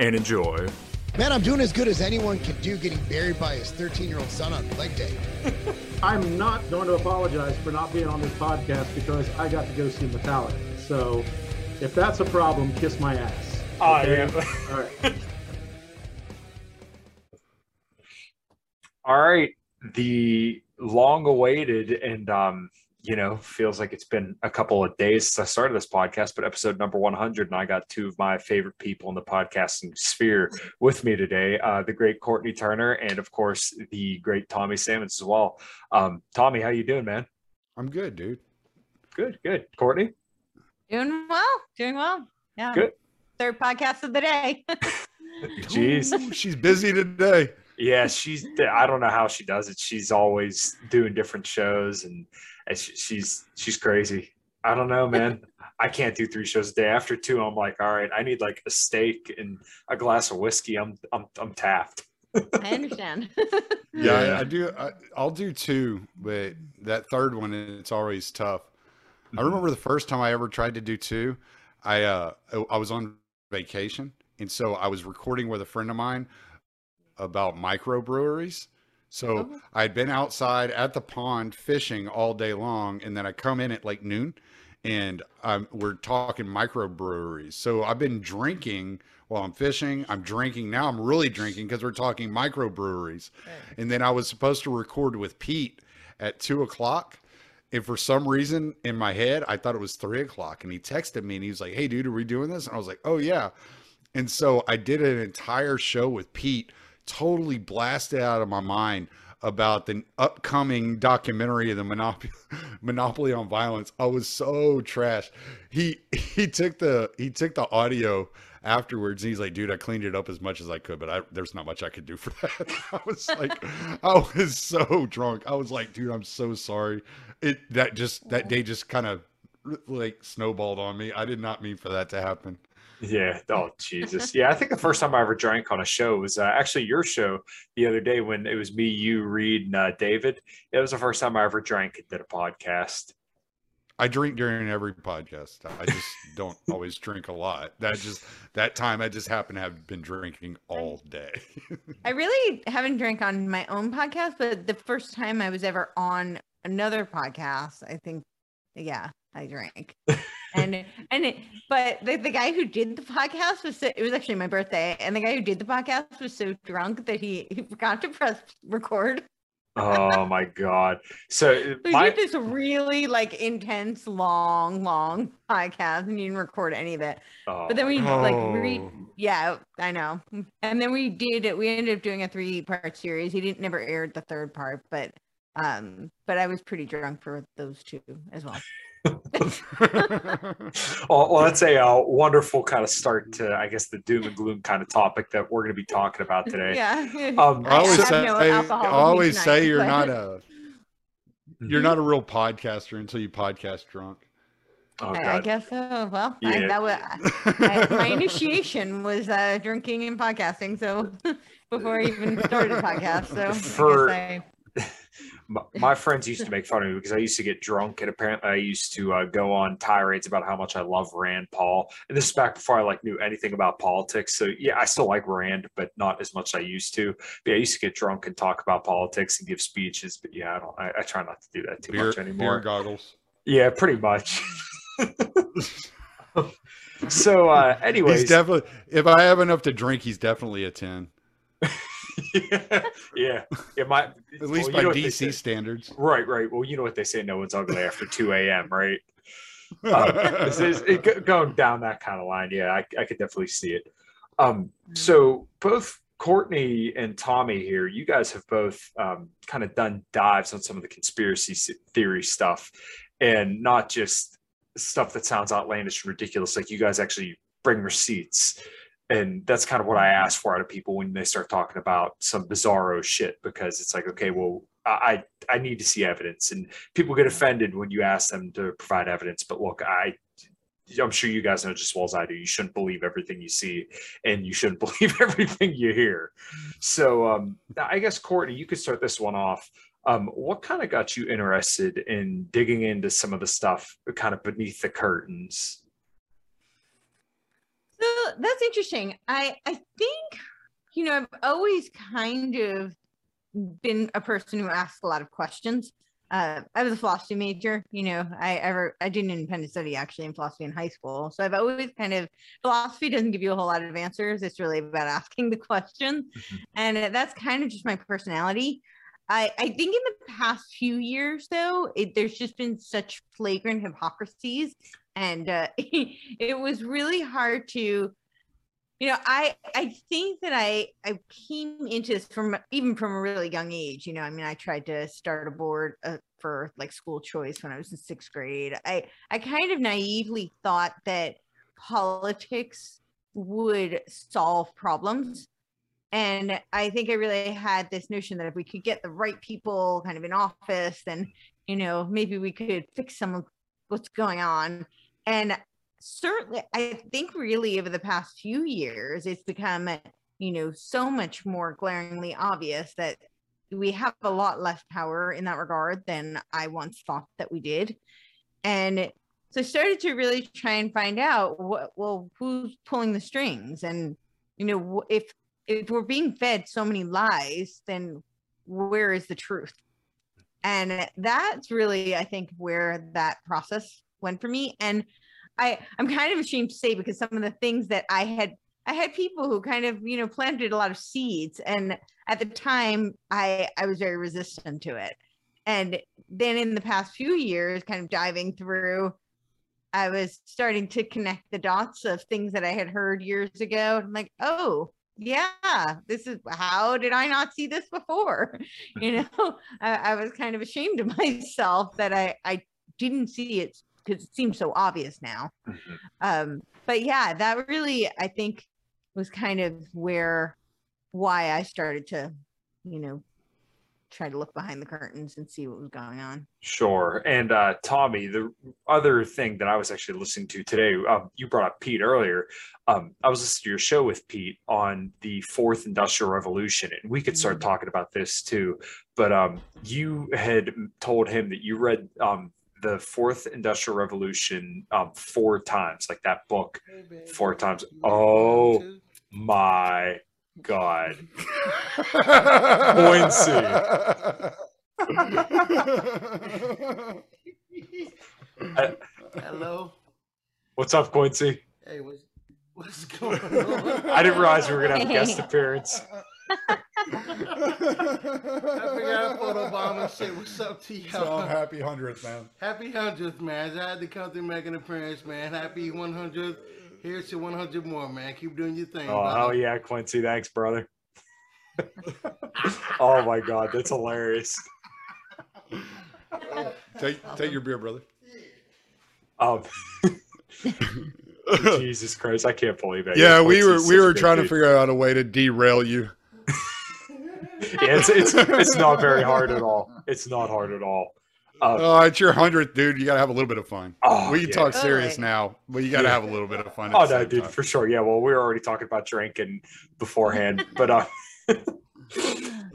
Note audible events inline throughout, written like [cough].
and enjoy. Man, I'm doing as good as anyone can do getting buried by his 13 year old son on leg day. [laughs] I'm not going to apologize for not being on this podcast because I got to go see Metallica. So if that's a problem, kiss my ass. Oh, Okay? yeah. All right. [laughs] All right, the long-awaited and um, you know, feels like it's been a couple of days since I started this podcast, but episode number 100, and I got two of my favorite people in the podcasting sphere with me today: uh, the great Courtney Turner, and of course, the great Tommy Sammons as well. Um, Tommy, how you doing, man? I'm good, dude. Good, good. Courtney, Doing well, doing well. Yeah. Good. Third podcast of the day. [laughs] jeez, Ooh, she's busy today. yeah, she's. I don't know how she does it. She's always doing different shows, and, and she- she's she's crazy. I don't know, man. I can't do three shows a day. After two, I'm like, all right, I need like a steak and a glass of whiskey. I'm I'm I'm tapped. I understand. Yeah, [laughs] Yeah. I, I do. I, I'll do two, but that third one, it's always tough. I remember the first time I ever tried to do two. I uh, I- I was on vacation, and so I was recording with a friend of mine about microbreweries. So Oh. I'd been outside at the pond fishing all day long, and then I come in at like noon, and um, we're talking microbreweries. So I've been drinking while I'm fishing. I'm drinking now. I'm really drinking because we're talking microbreweries. And then I was supposed to record with Pete at two o'clock. And for some reason in my head, I thought it was three o'clock. And he texted me and he was like, Hey, dude, are we doing this? And I was like, Oh, yeah. And so I did an entire show with Pete, totally blasted out of my mind about the upcoming documentary of the Monopoly [laughs] Monopoly on Violence. I was so trash. He he took the he took the audio afterwards and he's like, dude, I cleaned it up as much as I could, but I, there's not much I could do for [laughs] that. I was like, I was so drunk. I was like, dude, I'm so sorry. It that just that day just kind of like snowballed on me. I did not mean for that to happen. Yeah. Oh Jesus. Yeah. I think the first time I ever drank on a show was uh, actually your show the other day when it was me, you, Reed, and uh, David. It was the first time I ever drank and did a podcast. I drink during every podcast. I just [laughs] don't always drink a lot. That just that time I just happen to have been drinking all day. [laughs] I really haven't drank on my own podcast, but the first time I was ever on another podcast, I think, yeah, I drank. [laughs] and and it, but the, the guy who did the podcast was so, it was actually my birthday, and the guy who did the podcast was so drunk that he, he forgot to press record. Oh my God. So [laughs] So my, did this really like intense, long, long podcast, and he didn't record any of it. oh, But then we like re- Oh. yeah, I know. And then we did it. We ended up doing a three part series. He didn't never aired the third part, but um, but I was pretty drunk for those two as well. [laughs] well, well, that's a uh, wonderful kind of start to, I guess, the doom and gloom kind of topic that we're going to be talking about [laughs] today. Yeah. Um, [laughs] I always have say no I alcohol with me always say you're but- not a you're not a real podcaster until you podcast drunk. Oh, I, I guess so. Well, I, that was I, my initiation was uh, drinking and podcasting. So before I even started a podcast, so For- I guess my, my friends used to make fun of me because I used to get drunk and apparently I used to uh, go on tirades about how much I love Rand Paul. And this is back before I like knew anything about politics. So yeah, I still like Rand, but not as much as I used to. But yeah, I used to get drunk and talk about politics and give speeches. But yeah, I don't. I, I try not to do that too Beer, much beer anymore. goggles. Yeah, pretty much. [laughs] So, uh, anyways, He's definitely. If I have enough to drink, he's definitely a ten. Yeah, yeah, it might At least by you know what they say. DC standards. Right, right. Well, you know what they say: no one's ugly after two a.m. Right? [laughs] Um, this is it, going down that kind of line. Yeah, I, I could definitely see it. Um, so both Courtney and Tommy here, you guys have both um, kind of done dives on some of the conspiracy theory stuff, and not just stuff that sounds outlandish and ridiculous. Like you guys actually bring receipts. And that's kind of what I ask for out of people when they start talking about some bizarro shit because it's like, okay, well, I I need to see evidence, and people get offended when you ask them to provide evidence. But look, I I'm sure you guys know just as well as I do. You shouldn't believe everything you see, and you shouldn't [laughs] believe everything you hear. So, um, I guess Courtney, you could start this one off. Um, what kind of got you interested in digging into some of the stuff kind of beneath the curtains? So that's interesting. I I think you know I've always kind of been a person who asks a lot of questions. Uh, I was a philosophy major. You know, I ever I did an independent study actually in philosophy in high school. So I've always kind of philosophy doesn't give you a whole lot of answers. It's really about asking the questions, and uh, that's kind of just my personality. I, I think in the past few years, though, it, there's just been such flagrant hypocrisies, and uh, [laughs] it was really hard to, you know, I I think that I I came into this from even from a really young age. You know, I mean, I tried to start a board uh, for like school choice when I was in sixth grade. I I kind of naively thought that politics would solve problems and I think I really had this notion that if we could get the right people kind of in office, then, you know, maybe we could fix some of what's going on. And certainly, I think really over the past few years, it's become, you know, so much more glaringly obvious that we have a lot less power in that regard than I once thought that we did. And so I started to really try and find out what, well, who's pulling the strings and, you know, if if we're being fed so many lies, then where is the truth? And that's really, I think, where that process went for me. And I, I'm kind of ashamed to say because some of the things that I had, I had people who kind of, you know, planted a lot of seeds, and at the time, I, I was very resistant to it. And then in the past few years, kind of diving through, I was starting to connect the dots of things that I had heard years ago. I'm like, oh, yeah, this is how did I not see this before? [laughs] You know, [laughs] I, I was kind of ashamed of [laughs] myself that I, I didn't see it because it seems so obvious now. Um, but yeah, that really, I think, was kind of where why I started to, you know, try to look behind the curtains and see what was going on. Sure. And uh, Tommy, the other thing that I was actually listening to today, um, you brought up Pete earlier. Um, I was listening to your show with Pete on the fourth industrial revolution, and we could start talking about this too. But um, you had told him that you read um, the fourth industrial revolution um, four times, like that book, four times. Oh my God. [laughs] Quincy. [laughs] Hello. What's up, Quincy? Hey, what's what's going on? I didn't realize we were gonna have a guest appearance. [laughs] I forgot [laughs] for Obama shit. What's up to So y'all? happy hundredth, man. Happy hundredth, man. I had to come through make an appearance, man. Happy one hundredth. Here's to one hundred more, man. Keep doing your thing. Oh hell yeah, Quincy! Thanks, brother. [laughs] oh my god, that's hilarious. [laughs] Take take your beer, brother. Um, Jesus Christ, I can't believe it. Yeah, we were we were good trying to figure out a way to derail you. Yeah, it's, it's it's not very hard at all. It's not hard at all. Um, Oh, it's your hundredth, dude. You gotta have a little bit of fun. Oh, we can yeah. talk serious Totally. now, but you gotta Yeah. have a little bit of fun. oh the no, dude, time. for sure. Yeah, well, we were already talking about drinking beforehand, but uh, [laughs]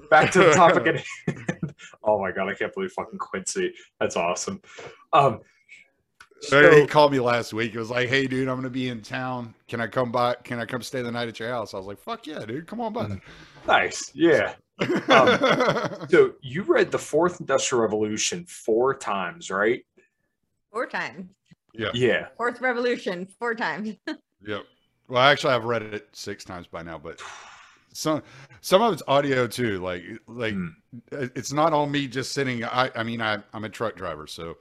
back to the topic at hand. [laughs] Oh my god, I can't believe fucking Quincy. That's awesome. Um, So he called me last week. It was like, "Hey, dude, I'm gonna be in town. Can I come by? Can I come stay the night at your house?" I was like, "Fuck yeah, dude, come on by." nice, yeah. Um, [laughs] So you read the Fourth Industrial Revolution four times, right? Four times. Yeah. Yeah. Fourth Revolution, four times. [laughs] Yep. Well, actually, I've read it six times by now, but some some of it's audio too. Like like Hmm. it's not all me just sitting. I I mean, I I'm a truck driver, so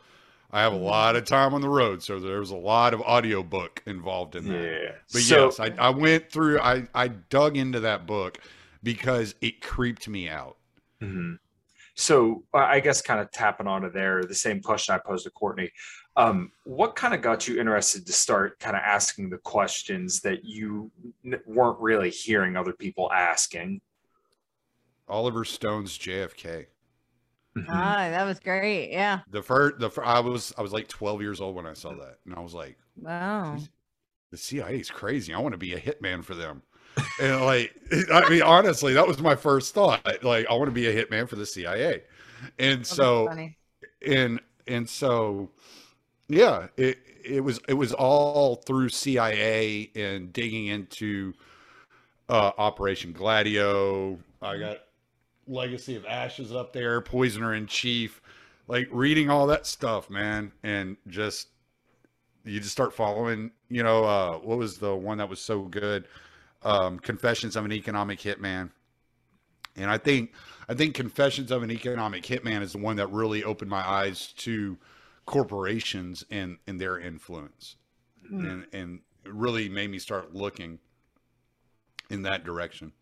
I have a Mm-hmm. lot of time on the road. So there's a lot of audio book involved in that. Yeah. But so, yes, I, I went through. I I dug into that book because it creeped me out. Mhm. So I guess kind of tapping onto there, the same question I posed to Courtney. Um, what kind of got you interested to start kind of asking the questions that you n- weren't really hearing other people asking? Oliver Stone's JFK. Mhm. Ah, that was great. Yeah. The first, the fir- I was I was like 12 years old when I saw that, and I was like, Wow. the CIA is crazy. I want to be a hitman for them. And like, I mean, honestly, that was my first thought. Like, I want to be a hitman for the CIA. And That's so, funny. and and so, yeah, it it was it was all through CIA and digging into uh, Operation Gladio. I got Legacy of Ashes up there, Poisoner in Chief, like reading all that stuff, man, and just you just start following. You know, uh, what was the one that was so good? Um, Confessions of an Economic Hitman. And I think I think Confessions of an Economic Hitman is the one that really opened my eyes to corporations and and their influence, Mm. and and really made me start looking in that direction.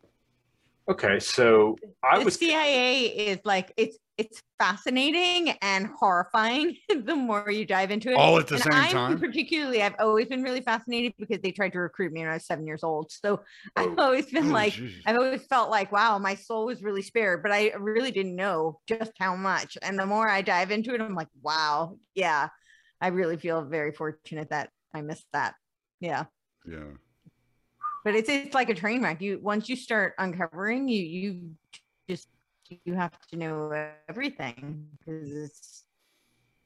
Okay, so I the was CIA is like it's it's fascinating and horrifying [laughs] the more you dive into it. All at the and same I'm time? particularly, I've always been really fascinated because they tried to recruit me when I was seven years old. So [laughs] I've Oh. always been Oh, like, geez. I've always felt like, wow, my soul was really spared, but I really didn't know just how much. And the more I dive into it, I'm like, wow, yeah, I really feel very fortunate that I missed that. Yeah. yeah. But it's it's like a train wreck. You once you start uncovering, you you just you have to know everything because it's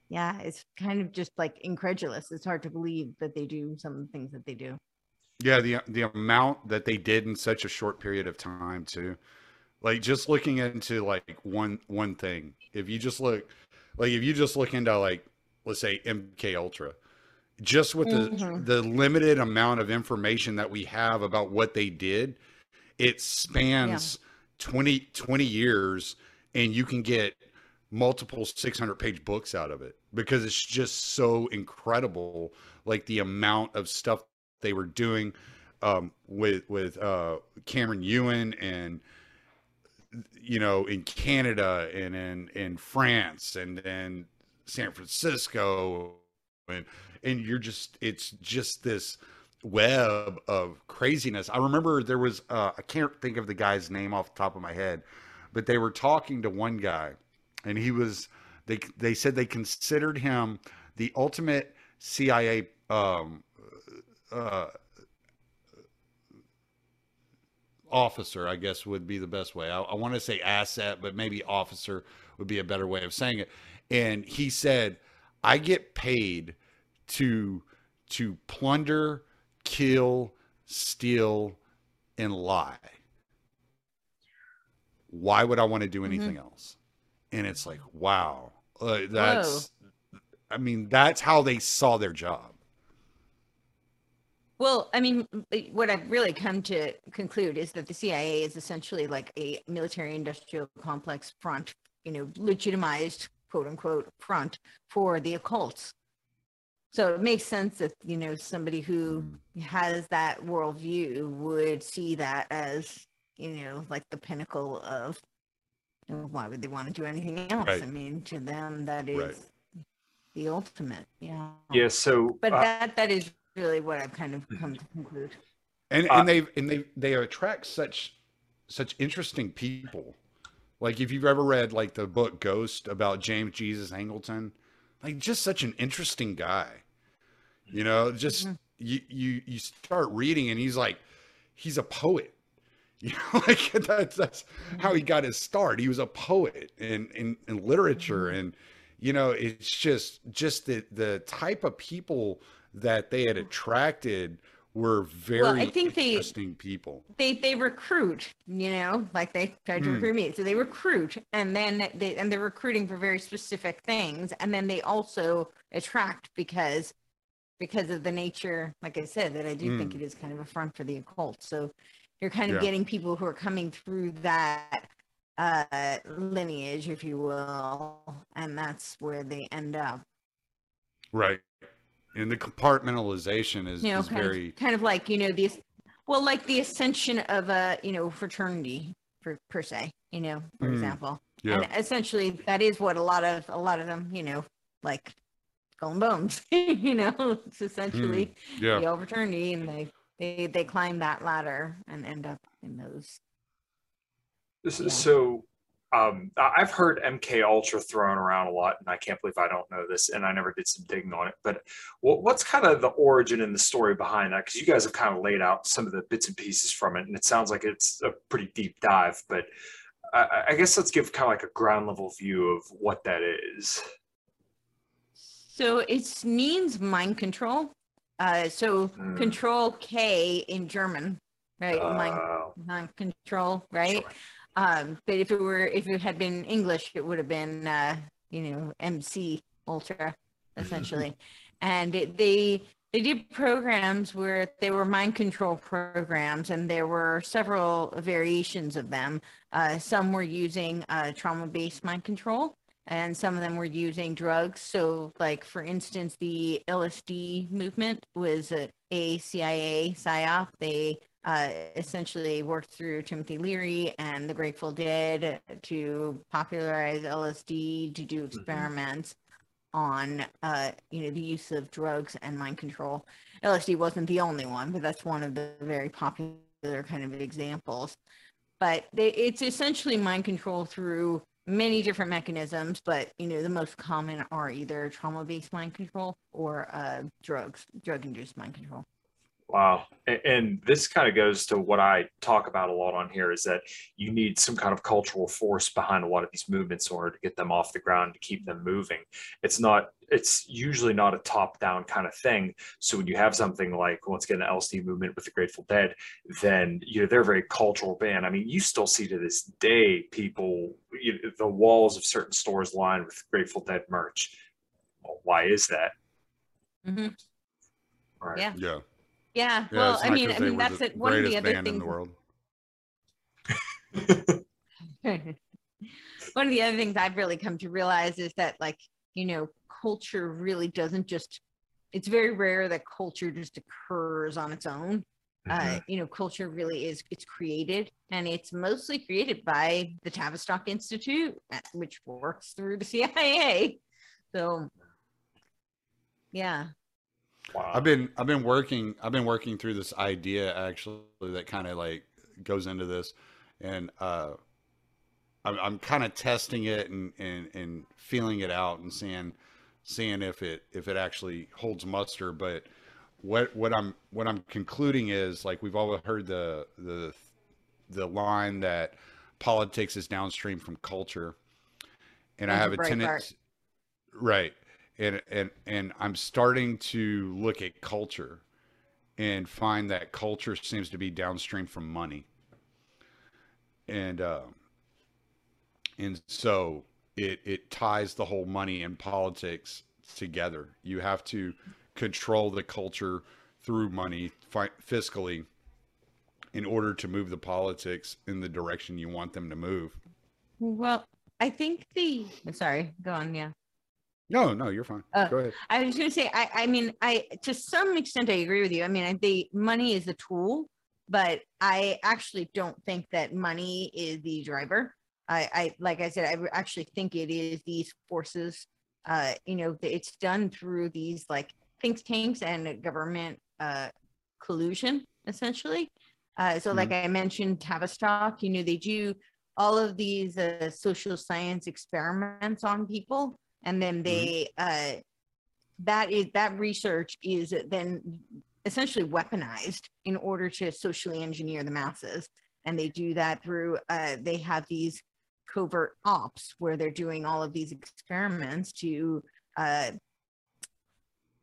yeah, it's kind of just like incredulous. It's hard to believe that they do some of the things that they do. Yeah, the the amount that they did in such a short period of time too. Like just looking into like one one thing. If you just look like if you just look into like let's say MK Ultra, just with the Mhm. the limited amount of information that we have about what they did, it spans 20 20 years and you can get multiple 600 page books out of it because it's just so incredible like the amount of stuff they were doing um, with with uh, Cameron Ewen and you know in Canada and in in France and and San Francisco and and you're just it's just this web of craziness. I remember there was uh, I can't think of the guy's name off the top of my head, but they were talking to one guy and he was they they said they considered him the ultimate CIA um, uh, officer, I guess would be the best way. I, I want to say asset, but maybe officer would be a better way of saying it. And he said, "I get paid to to plunder, kill, steal, and lie. Why would I want to do anything else?" And it's like, wow, uh, that's. I mean, that's how they saw their job. Well, I mean, what I've really come to conclude is that the CIA is essentially like a military industrial complex front, you know, legitimized quote unquote front for the occults. So it makes sense that, you know, somebody who has that worldview would see that as, you know, like the pinnacle of you know, why would they want to do anything else? Right. I mean, to them, that is Right. the ultimate. Yeah. yeah, so But uh, that that is really what I've kind of come to conclude. and Uh, and they and they they attract such such interesting people like if you've ever read like the book ghost about james jesus angleton like just such an interesting guy. You know mm-hmm. just mm-hmm. you you you start reading and he's like he's a poet. [laughs] You know like that's that's how he mm-hmm. got his start. He was a poet in in, in literature and you know it's just just the the type of people that they had attracted were very i think they- interesting people they they recruit you know like they tried to Hmm. recruit me so they recruit and then they and they're recruiting for very specific things and then they also attract because because of the nature, like I said, that I do think Mm. it is kind of a front for the occult. So you're kind of Yeah. getting people who are coming through that uh lineage, if you will, and that's where they end up. Right. And the compartmentalization is, You know, is kind very of kind of like, you know, these well, like the ascension of a, you know, fraternity per, per se, you know, for Mm. example. yeah. And essentially that is what a lot of a lot of them, you know, like skull and bones, [laughs] you know, it's essentially yeah. the old fraternity and they they they climb that ladder and end up in those This Yeah. is so. Um, I've heard MK Ultra thrown around a lot, and I can't believe I don't know this, and I never did some digging on it. But what's kind of the origin and the story behind that? Because you guys have kind of laid out some of the bits and pieces from it, and it sounds like it's a pretty deep dive. But I, I guess let's give kind of like a ground level view of what that is. So it means mind control. Uh, so Hmm. control K in German, right? mind, Uh, mind control, right? sure. Um, but if it were, if it had been English, it would have been, uh, you know, MC Ultra, essentially. and it, they they did programs where they were mind control programs, and there were several variations of them. Uh, some were using uh, trauma-based mind control, and some of them were using drugs. So, like for instance, the LSD movement was a, a CIA psyop. They uh, essentially worked through Timothy Leary and the Grateful Dead to popularize LSD to do experiments on, uh, you know, the use of drugs and mind control. LSD wasn't the only one, but that's one of the very popular kind of examples. But they, it's essentially mind control through many different mechanisms, but you know the most common are either trauma-based mind control or uh, drugs, drug-induced mind control. Wow. And this kind of goes to what I talk about a lot on here is that you need some kind of cultural force behind a lot of these movements in order to get them off the ground to keep them moving. It's not, it's usually not a top down kind of thing. So when you have something like, once again, the LSD movement with the Grateful Dead, then, you know, they're a very cultural band. I mean, you still see to this day people, you know, the walls of certain stores lined with Grateful Dead merch. Well, why is that? Mhm. Right. Yeah. Yeah. Yeah, Yeah, well, I mean, I mean that's it. One of the other band in things. the world. [laughs] one of the other things I've really come to realize is that, like, you know, culture really doesn't just. It's very rare that culture just occurs on its own. Mm-hmm. Uh, you know, culture really is it's created, and it's mostly created by the Tavistock Institute, which works through the [laughs] CIA. So, yeah. Wow. I've been I've been working I've been working through this idea actually that kind of like goes into this, and uh, I'm I'm kind of testing it and, and and feeling it out and seeing seeing if it if it actually holds muster. But what what I'm what I'm concluding is like we've all heard the the the line that politics is downstream from culture, and I have a Breitbart. tendency right and and and I'm starting to look at culture and find that culture seems to be downstream from money. And uh, and so it it ties the whole money and politics together. You have to control the culture through money fi- fiscally in order to move the politics in the direction you want them to move. Well, I think the. Sorry, go on. Yeah. No, no, you're fine. Uh, Go ahead. I was going to say, I, I mean, I to some extent I agree with you. I mean, I think money is the tool, but I actually don't think that money is the driver. I, I like I said, I actually think it is these forces. Uh, you know, it's done through these like think tanks and government uh, collusion, essentially. Uh, so, like I mentioned, Tavistock, you know, they do all of these uh, social science experiments on people and then they uh that is that research is then essentially weaponized in order to socially engineer the masses. And they do that through uh they have these covert ops where they're doing all of these experiments to uh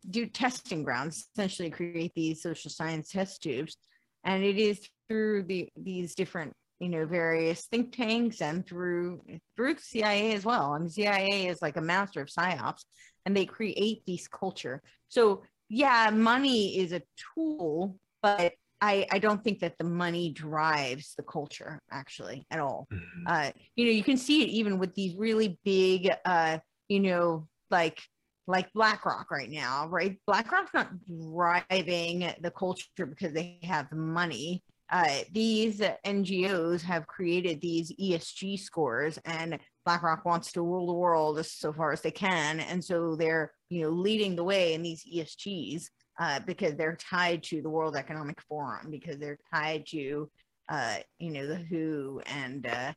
do testing grounds essentially create these social science test tubes. And it is through the these different you know various think tanks and through through CIA as well. And CIA is like a master of psyops, and they create these culture. So yeah, money is a tool, but I, I don't think that the money drives the culture actually at all. Mhm. Uh, you know, you can see it even with these really big, uh, you know, like like BlackRock right now, right? BlackRock's not driving the culture because they have the money. Uh, these NGOs have created these ESG scores, and BlackRock wants to rule the world as so far as they can, and so they're you know leading the way in these ESGs uh, because they're tied to the World Economic Forum, because they're tied to uh, you know the WHO and uh,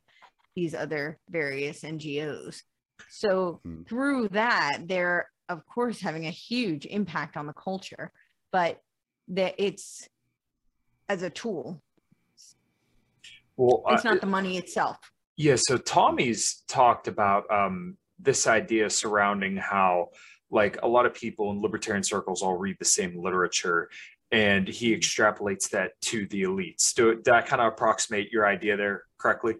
these other various NGOs. So Hmm. through that, they're of course having a huge impact on the culture, but that it's as a tool. Well, It's uh, not the money itself. Yeah, so Tommy's talked about um, this idea surrounding how, like, a lot of people in libertarian circles all read the same literature, and he extrapolates that to the elites. Do did I kind of approximate your idea there correctly?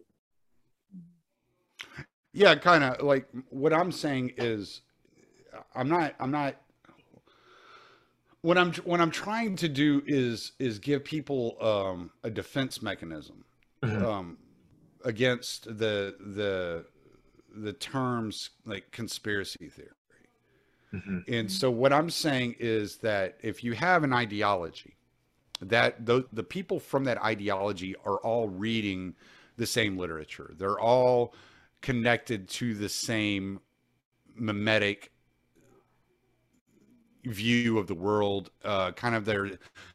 Yeah, kind of like what I'm saying is, I'm not, I'm not. What I'm what I'm trying to do is is give people um, a defense mechanism. Um, against the the the terms like conspiracy theory. Mhm. And so what I'm saying is that if you have an ideology, that the, the people from that ideology are all reading the same literature. They're all connected to the same mimetic view of the world. Uh, kind of their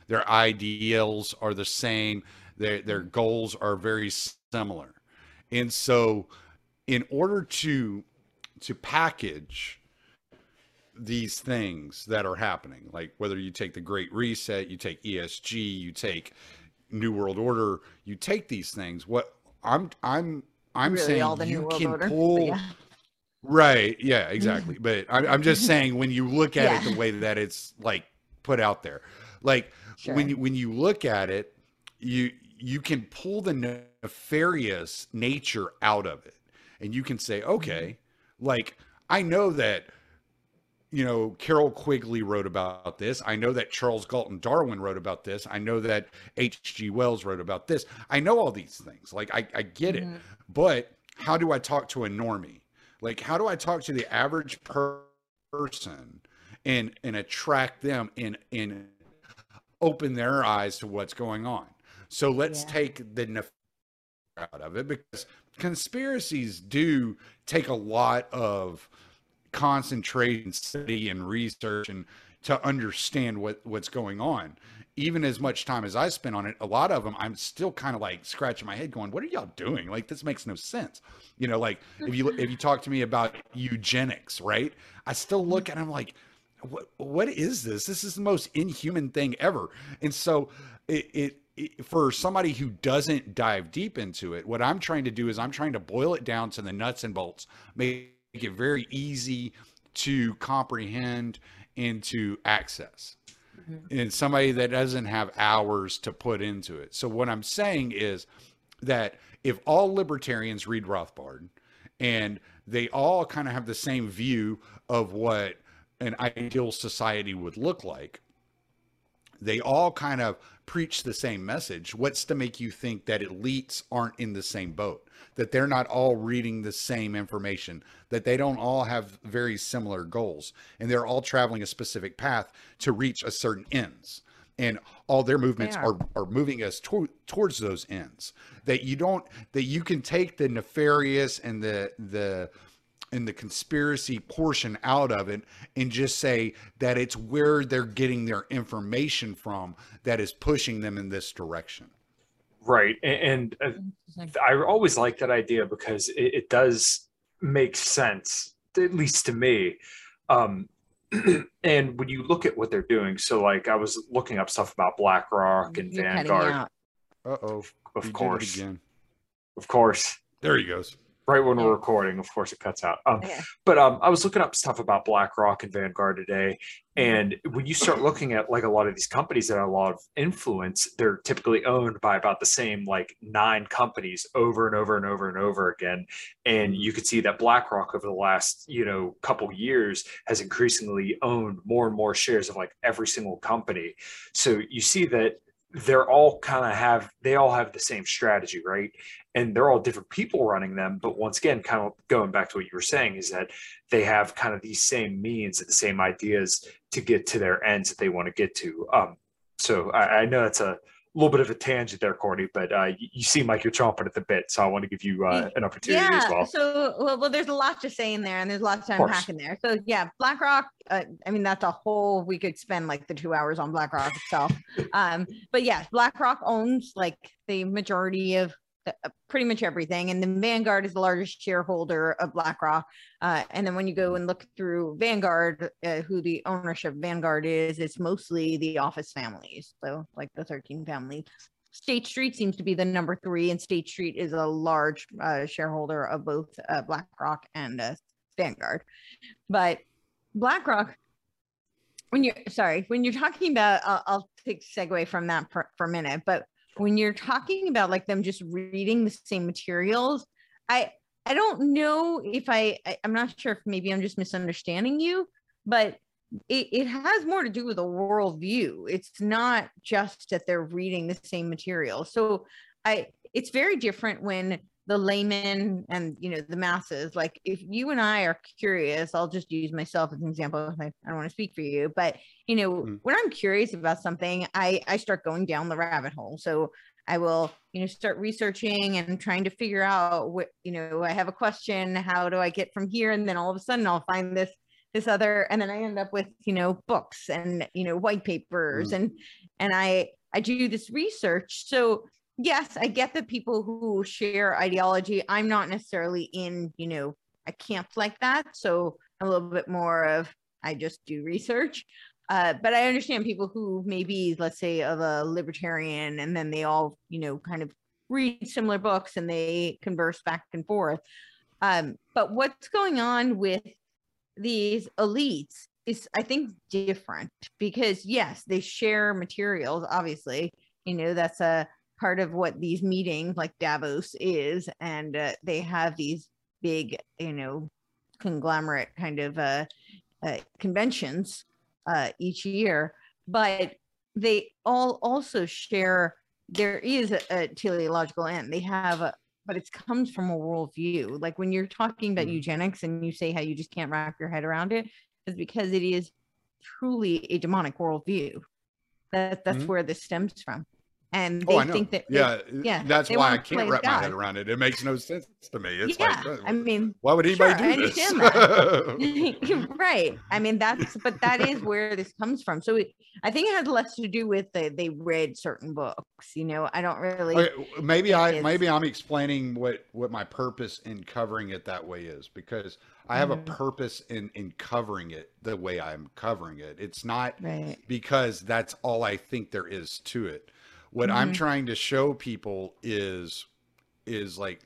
their ideals are the same. Their their goals are very similar. And so in order to to package these things that are happening like whether you take the great reset you take esg you take new world order you take these things what i'm i'm i'm really saying you can Order. pull yeah. right yeah [laughs] exactly but I'm, I'm just saying when you look at it the way that it's like put out there like Sure. when you when you look at it you you can pull the nefarious nature out of it. And you can say mm-hmm. okay like i know that you know carroll quigley wrote about this. I know that charles galton darwin wrote about this. I know that hg wells wrote about this. I know all these things. Like i, I get it. Mm-hmm. But how do i talk to a normie? Like how do i talk to the average per- person and and attract them and and open their eyes to what's going on so let's Yeah. take the nef- out of it because conspiracies do take a lot of concentration study and research and to understand what what's going on. Even as much time as i spent on it a lot of them i'm still kind of like scratching my head going what are y'all doing? Like this makes no sense. You know like if you if you talk to me about eugenics right? I still look at them like what what is this? This is the most inhuman thing ever. And so it it, for somebody who doesn't dive deep into it, what I'm trying to do is I'm trying to boil it down to the nuts and bolts, make it very easy to comprehend and to access. Mm-hmm. And somebody that doesn't have hours to put into it. So, what I'm saying is that if all libertarians read Rothbard and they all kind of have the same view of what an ideal society would look like, they all kind of preach the same message. What's to make you think that elites aren't in the same boat? That they're not all reading the same information, that they don't all have very similar goals, and they're all traveling a specific path to reach a certain ends. And all their movements are. are, are moving us to, towards those ends. That you don't that you can take the nefarious and the the and the conspiracy portion out of it and just say that it's where they're getting their information from that is pushing them in this direction. Right. And, and uh, I always like that idea because it, it does make sense, at least to me. Um, [clears throat] and when you look at what they're doing, so like I was looking up stuff about BlackRock and You're Vanguard. Uh oh. of course, again. of course. There he goes. Right when we're recording. Of course, it cuts out. Um, Okay. But um, I was looking up stuff about BlackRock and Vanguard today, and when you start looking at like a lot of these companies that have a lot of influence, they're typically owned by about the same like nine companies over and over and over and over again. And you could see that BlackRock over the last you know couple years has increasingly owned more and more shares of like every single company. So you see that they're all kind of have they all have the same strategy, right? and they're all different people running them but once again kind of going back to what you were saying is that they have kind of these same means the same ideas to get to their ends that they want to get to um, so I, I know that's a little bit of a tangent there courtney but uh, you, you seem like you're chomping at the bit so i want to give you uh, an opportunity yeah. as well So, well, well, there's a lot to say in there, and there's a lot to unpack in there. So, yeah, BlackRock. Uh, I mean, that's a whole. We could spend like the two hours on BlackRock itself. [laughs] um, but yeah, BlackRock owns like the majority of pretty much everything, and then Vanguard is the largest shareholder of BlackRock. Uh, and then when you go and look through Vanguard, uh, who the ownership of Vanguard is, it's mostly the office families. So, like the 13 families. State Street seems to be the number three, and State Street is a large uh, shareholder of both uh, BlackRock and uh, Vanguard. But BlackRock, when you're sorry, when you're talking about, I'll, I'll take segue from that for, for a minute. But when you're talking about like them just reading the same materials, I I don't know if I, I I'm not sure if maybe I'm just misunderstanding you, but it, it has more to do with a worldview. It's not just that they're reading the same material. So I it's very different when the layman and you know the masses like if you and i are curious i'll just use myself as an example i, I don't want to speak for you but you know Mm. when i'm curious about something i i start going down the rabbit hole so i will you know start researching and trying to figure out what you know i have a question how do i get from here and then all of a sudden i'll find this this other and then i end up with you know books and you know white papers Mm. and and i i do this research so yes i get that people who share ideology i'm not necessarily in you know a camp like that so a little bit more of i just do research. Uh, but i understand people who maybe let's say of a libertarian and then they all you know kind of read similar books and they converse back and forth. Um, but what's going on with these elites is i think different because yes they share materials obviously. You know that's a part of what these meetings like davos is and uh, they have these big you know conglomerate kind of uh, uh conventions uh each year but they all also share there is a, a teleological end they have a but it comes from a worldview like when you're talking about Mhm. eugenics and you say how you just can't wrap your head around it is because it is truly a demonic worldview that that's Mhm. where this stems from and they Oh, I know. think that they- yeah, yeah, That's why I can't wrap my head around it. It makes no sense to me. It's yeah like, uh, i mean why would anybody sure, do this? [laughs] [laughs] right i mean that's but that is where this comes from so it, i think it has less to do with the, they read certain books you know i don't really Okay, maybe I is. maybe I'm explaining what what my purpose in covering it that way is because I have a purpose in in covering it the way I'm covering it. It's not right because that's all I think there is to it. What I'm Mhm. trying to show people is is like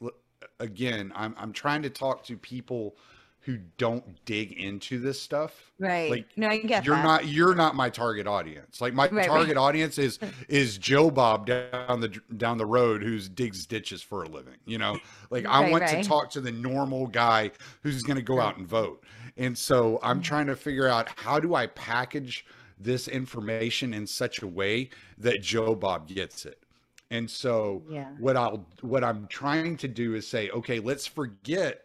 again, I'm I'm trying to talk to people who don't dig into this stuff. right like, no i get You're that. not you're not my target audience. Like my Right, right. target audience is is Joe Bob down the down the road who's digs ditches for a living. You know, like I want right. to talk to the normal guy who's going to go out and vote. And so I'm Mm-hmm. trying to figure out how do I package this information in such a way that Joe Bob gets it. And so yeah what I'll what I'm trying to do is say, okay, let's forget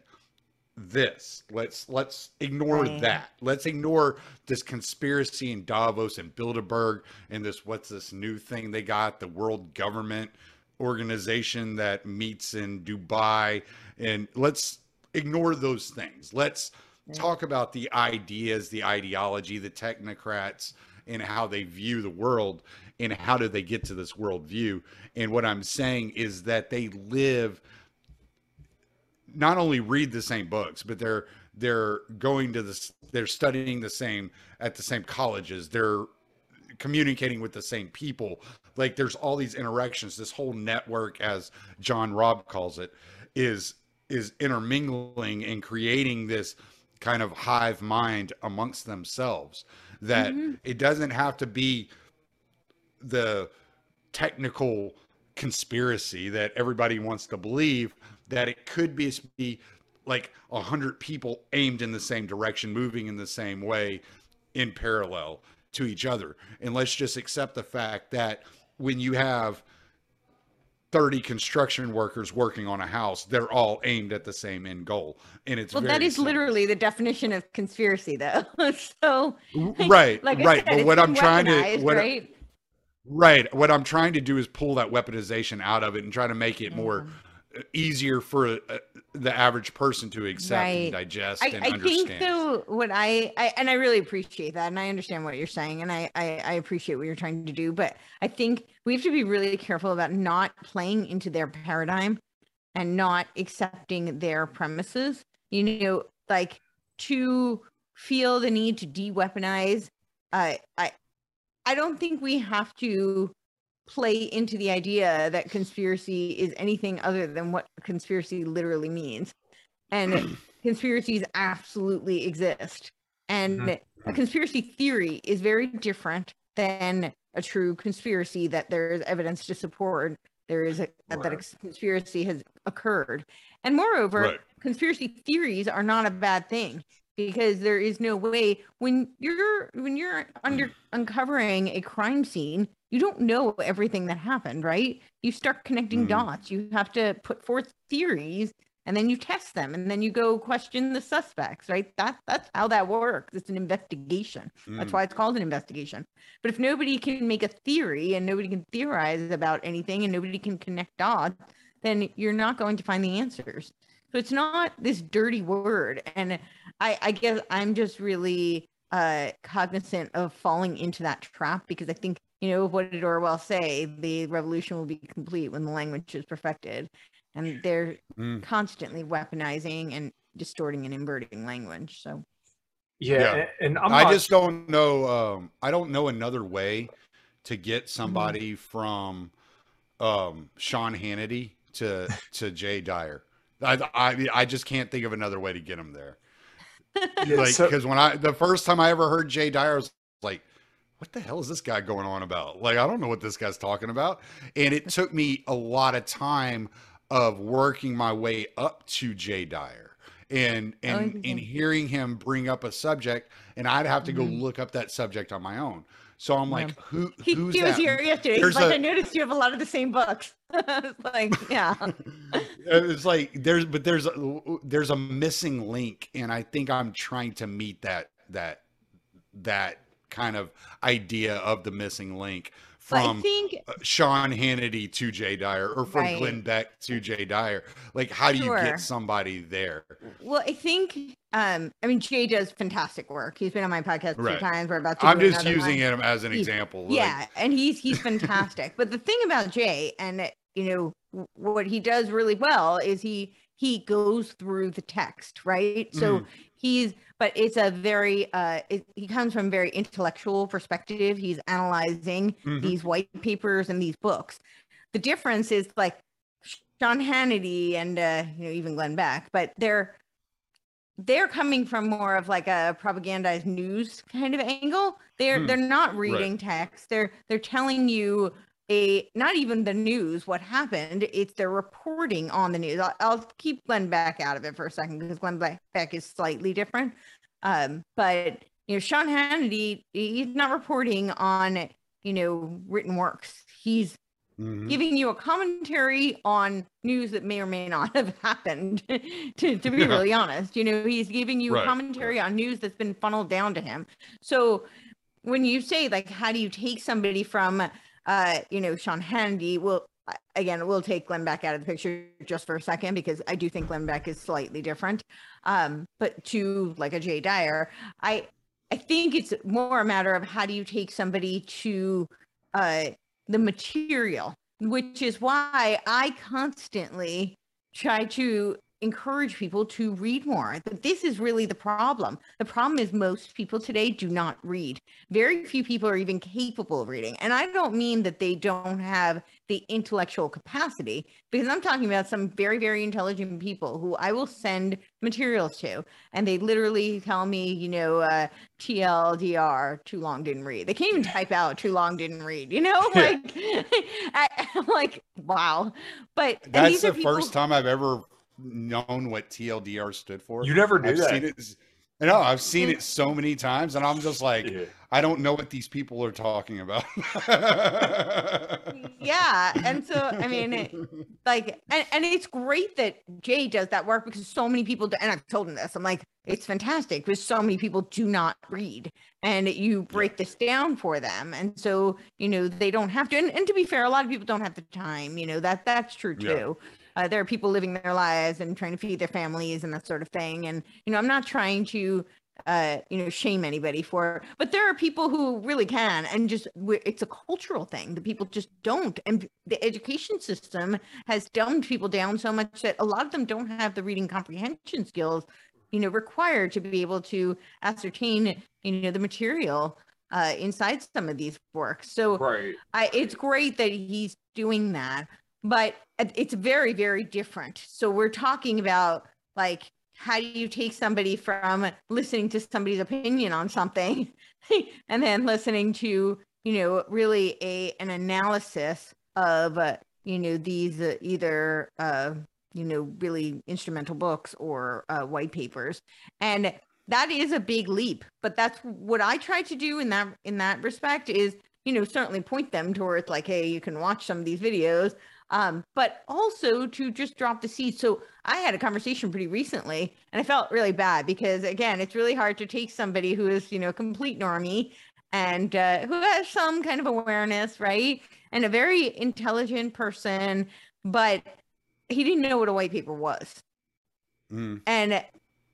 this. Let's let's ignore Right. that. Let's ignore this conspiracy in Davos and Bilderberg and this what's this new thing they got, the World Government Organization that meets in Dubai and let's ignore those things. Let's. Talk about the ideas, the ideology, the technocrats and how they view the world and how do they get to this worldview. And what I'm saying is that they live not only read the same books, but they're they're going to this they're studying the same at the same colleges. They're communicating with the same people. Like there's all these interactions. This whole network, as John Robb calls it, is is intermingling and creating this kind of hive mind amongst themselves that Mm-hmm. it doesn't have to be the technical conspiracy that everybody wants to believe that it could be, be like a hundred people aimed in the same direction moving in the same way in parallel to each other and let's just accept the fact that when you have 30 construction workers working on a house they're all aimed at the same end goal and it's Well, that is simple. literally the definition of conspiracy, though. [laughs] so, right like right said, but what i'm trying to what, right? Right. What I'm trying to do is pull that weaponization out of it and try to make it more uh, easier for uh, the average person to accept Right. and digest I, and I understand. think though what I, I and I really appreciate that and I understand what you're saying and I, I I appreciate what you're trying to do but I think we have to be really careful about not playing into their paradigm and not accepting their premises you know like to feel the need to de-weaponize uh, I I don't think we have to play into the idea that conspiracy is anything other than what conspiracy literally means and [clears throat] conspiracies absolutely exist and Mhm. a conspiracy theory is very different than a true conspiracy that there is evidence to support there is a that a conspiracy has occurred and moreover Right. conspiracy theories are not a bad thing because there is no way when you're when you're under uncovering a crime scene you don't know everything that happened right? You start connecting Mhm. dots. You have to put forth theories and then you test them and then you go question the suspects right? That that's how that works. It's an investigation. That's Mm. why it's called an investigation. But if nobody can make a theory and nobody can theorize about anything and nobody can connect dots then you're not going to find the answers. So it's not this dirty word and i i guess i'm just really uh cognizant of falling into that trap because i think you know what did orwell say the revolution will be complete when the language is perfected and they're Mm. constantly weaponizing and distorting and inverting language so Yeah, Yeah. a- and I'm I not, just don't know. Um, I don't know another way to get somebody from um, Sean Hannity to to [laughs] Jay Dyer. I, I I just can't think of another way to get him there. [laughs] yeah, like so- because when I the first time I ever heard Jay Dyer, I was like, "What the hell is this guy going on about?" Like I don't know what this guy's talking about, and it took me a lot of time of working my way up to Jay Dyer and and and hearing him bring up a subject, and I'd have to go Mhm. look up that subject on my own. So I'm like, who he, who's he was that? here yesterday There's he's like a- i noticed you have a lot of the same books [laughs] like yeah [laughs] it's like there's but there's a, there's a missing link and i think i'm trying to meet that that that kind of idea of the missing link but i from think uh, sean hannity to jay dyer or from Right. glenn beck to jay dyer like how do you get somebody there Well, I think um I mean Jay does fantastic work. He's been on my podcast two Right. times. We're about to i'm just using one. him as an He's- example like- Yeah, and he's he's fantastic. but the thing about Jay and you know what he does really well is he he goes through the text, right? So Mhm. He's but it's a very uh it, he comes from very intellectual perspective. He's analyzing Mhm. these white papers and these books. The difference is like Sean Hannity and uh, you know even Glenn Beck, but they're they're coming from more of like a propagandized news kind of angle. They're Hmm, they're not reading text. They're they're telling you a not even the news what happened. It's they're reporting on the news. I'll, I'll keep Glenn Beck out of it for a second because Glenn Beck is slightly different. Um, but you know Sean Hannity, he's not reporting on you know written works. He's Mhm. giving you a commentary on news that may or may not have [laughs] happened to, to be Yeah. really honest you know he's giving you Right, a commentary on news that's been funneled down to him so when you say like how do you take somebody from uh you know sean hannity will again we'll take glenn beck out of the picture just for a second because i do think glenn beck is slightly different. Um but to like a jay dyer i i think it's more a matter of how do you take somebody to uh the material, which is why I constantly try to encourage people to read more. But this is really the problem. The problem is most people today do not read. Very few people are even capable of reading. And I don't mean that they don't have the intellectual capacity, because I'm talking about some very, very intelligent people who I will send materials to, and they literally tell me, you know, uh, TLDR, too long didn't read. They can't even [laughs] type out too long didn't read, you know? Like, [laughs] I, [laughs] am like, wow. But that's the people... first time I've ever known what TLDR stood for. You never knew I've that. Seen it, no, I've seen mm-hmm. it so many times, and I'm just like, yeah. I don't know what these people are talking about. [laughs] yeah, and so I mean, it, like, and, and it's great that Jay does that work because so many people. Do, and I've told him this. I'm like, it's fantastic because so many people do not read, and you break this down for them, and so you know they don't have to. And, and to be fair, a lot of people don't have the time. You know that that's true too. Yeah. Uh, there are people living their lives and trying to feed their families and that sort of thing. And, you know, I'm not trying to, uh, you know, shame anybody for, but there are people who really can. And just, it's a cultural thing that people just don't. And the education system has dumbed people down so much that a lot of them don't have the reading comprehension skills, you know, required to be able to ascertain, you know, the material uh, inside some of these works. So right. I, it's great that he's doing that but it's very very different. So we're talking about like how do you take somebody from listening to somebody's opinion on something [laughs] and then listening to you know really a an analysis of uh, you know these uh, either uh you know really instrumental books or uh, white papers. And that is a big leap but that's what i try to do in that in that respect is you know certainly point them towards like hey you can watch some of these videos um, but also to just drop the seed. So I had a conversation pretty recently and I felt really bad because again, it's really hard to take somebody who is, you know, a complete normie and uh, who has some kind of awareness, right? And a very intelligent person, but he didn't know what a white paper was. Mm. And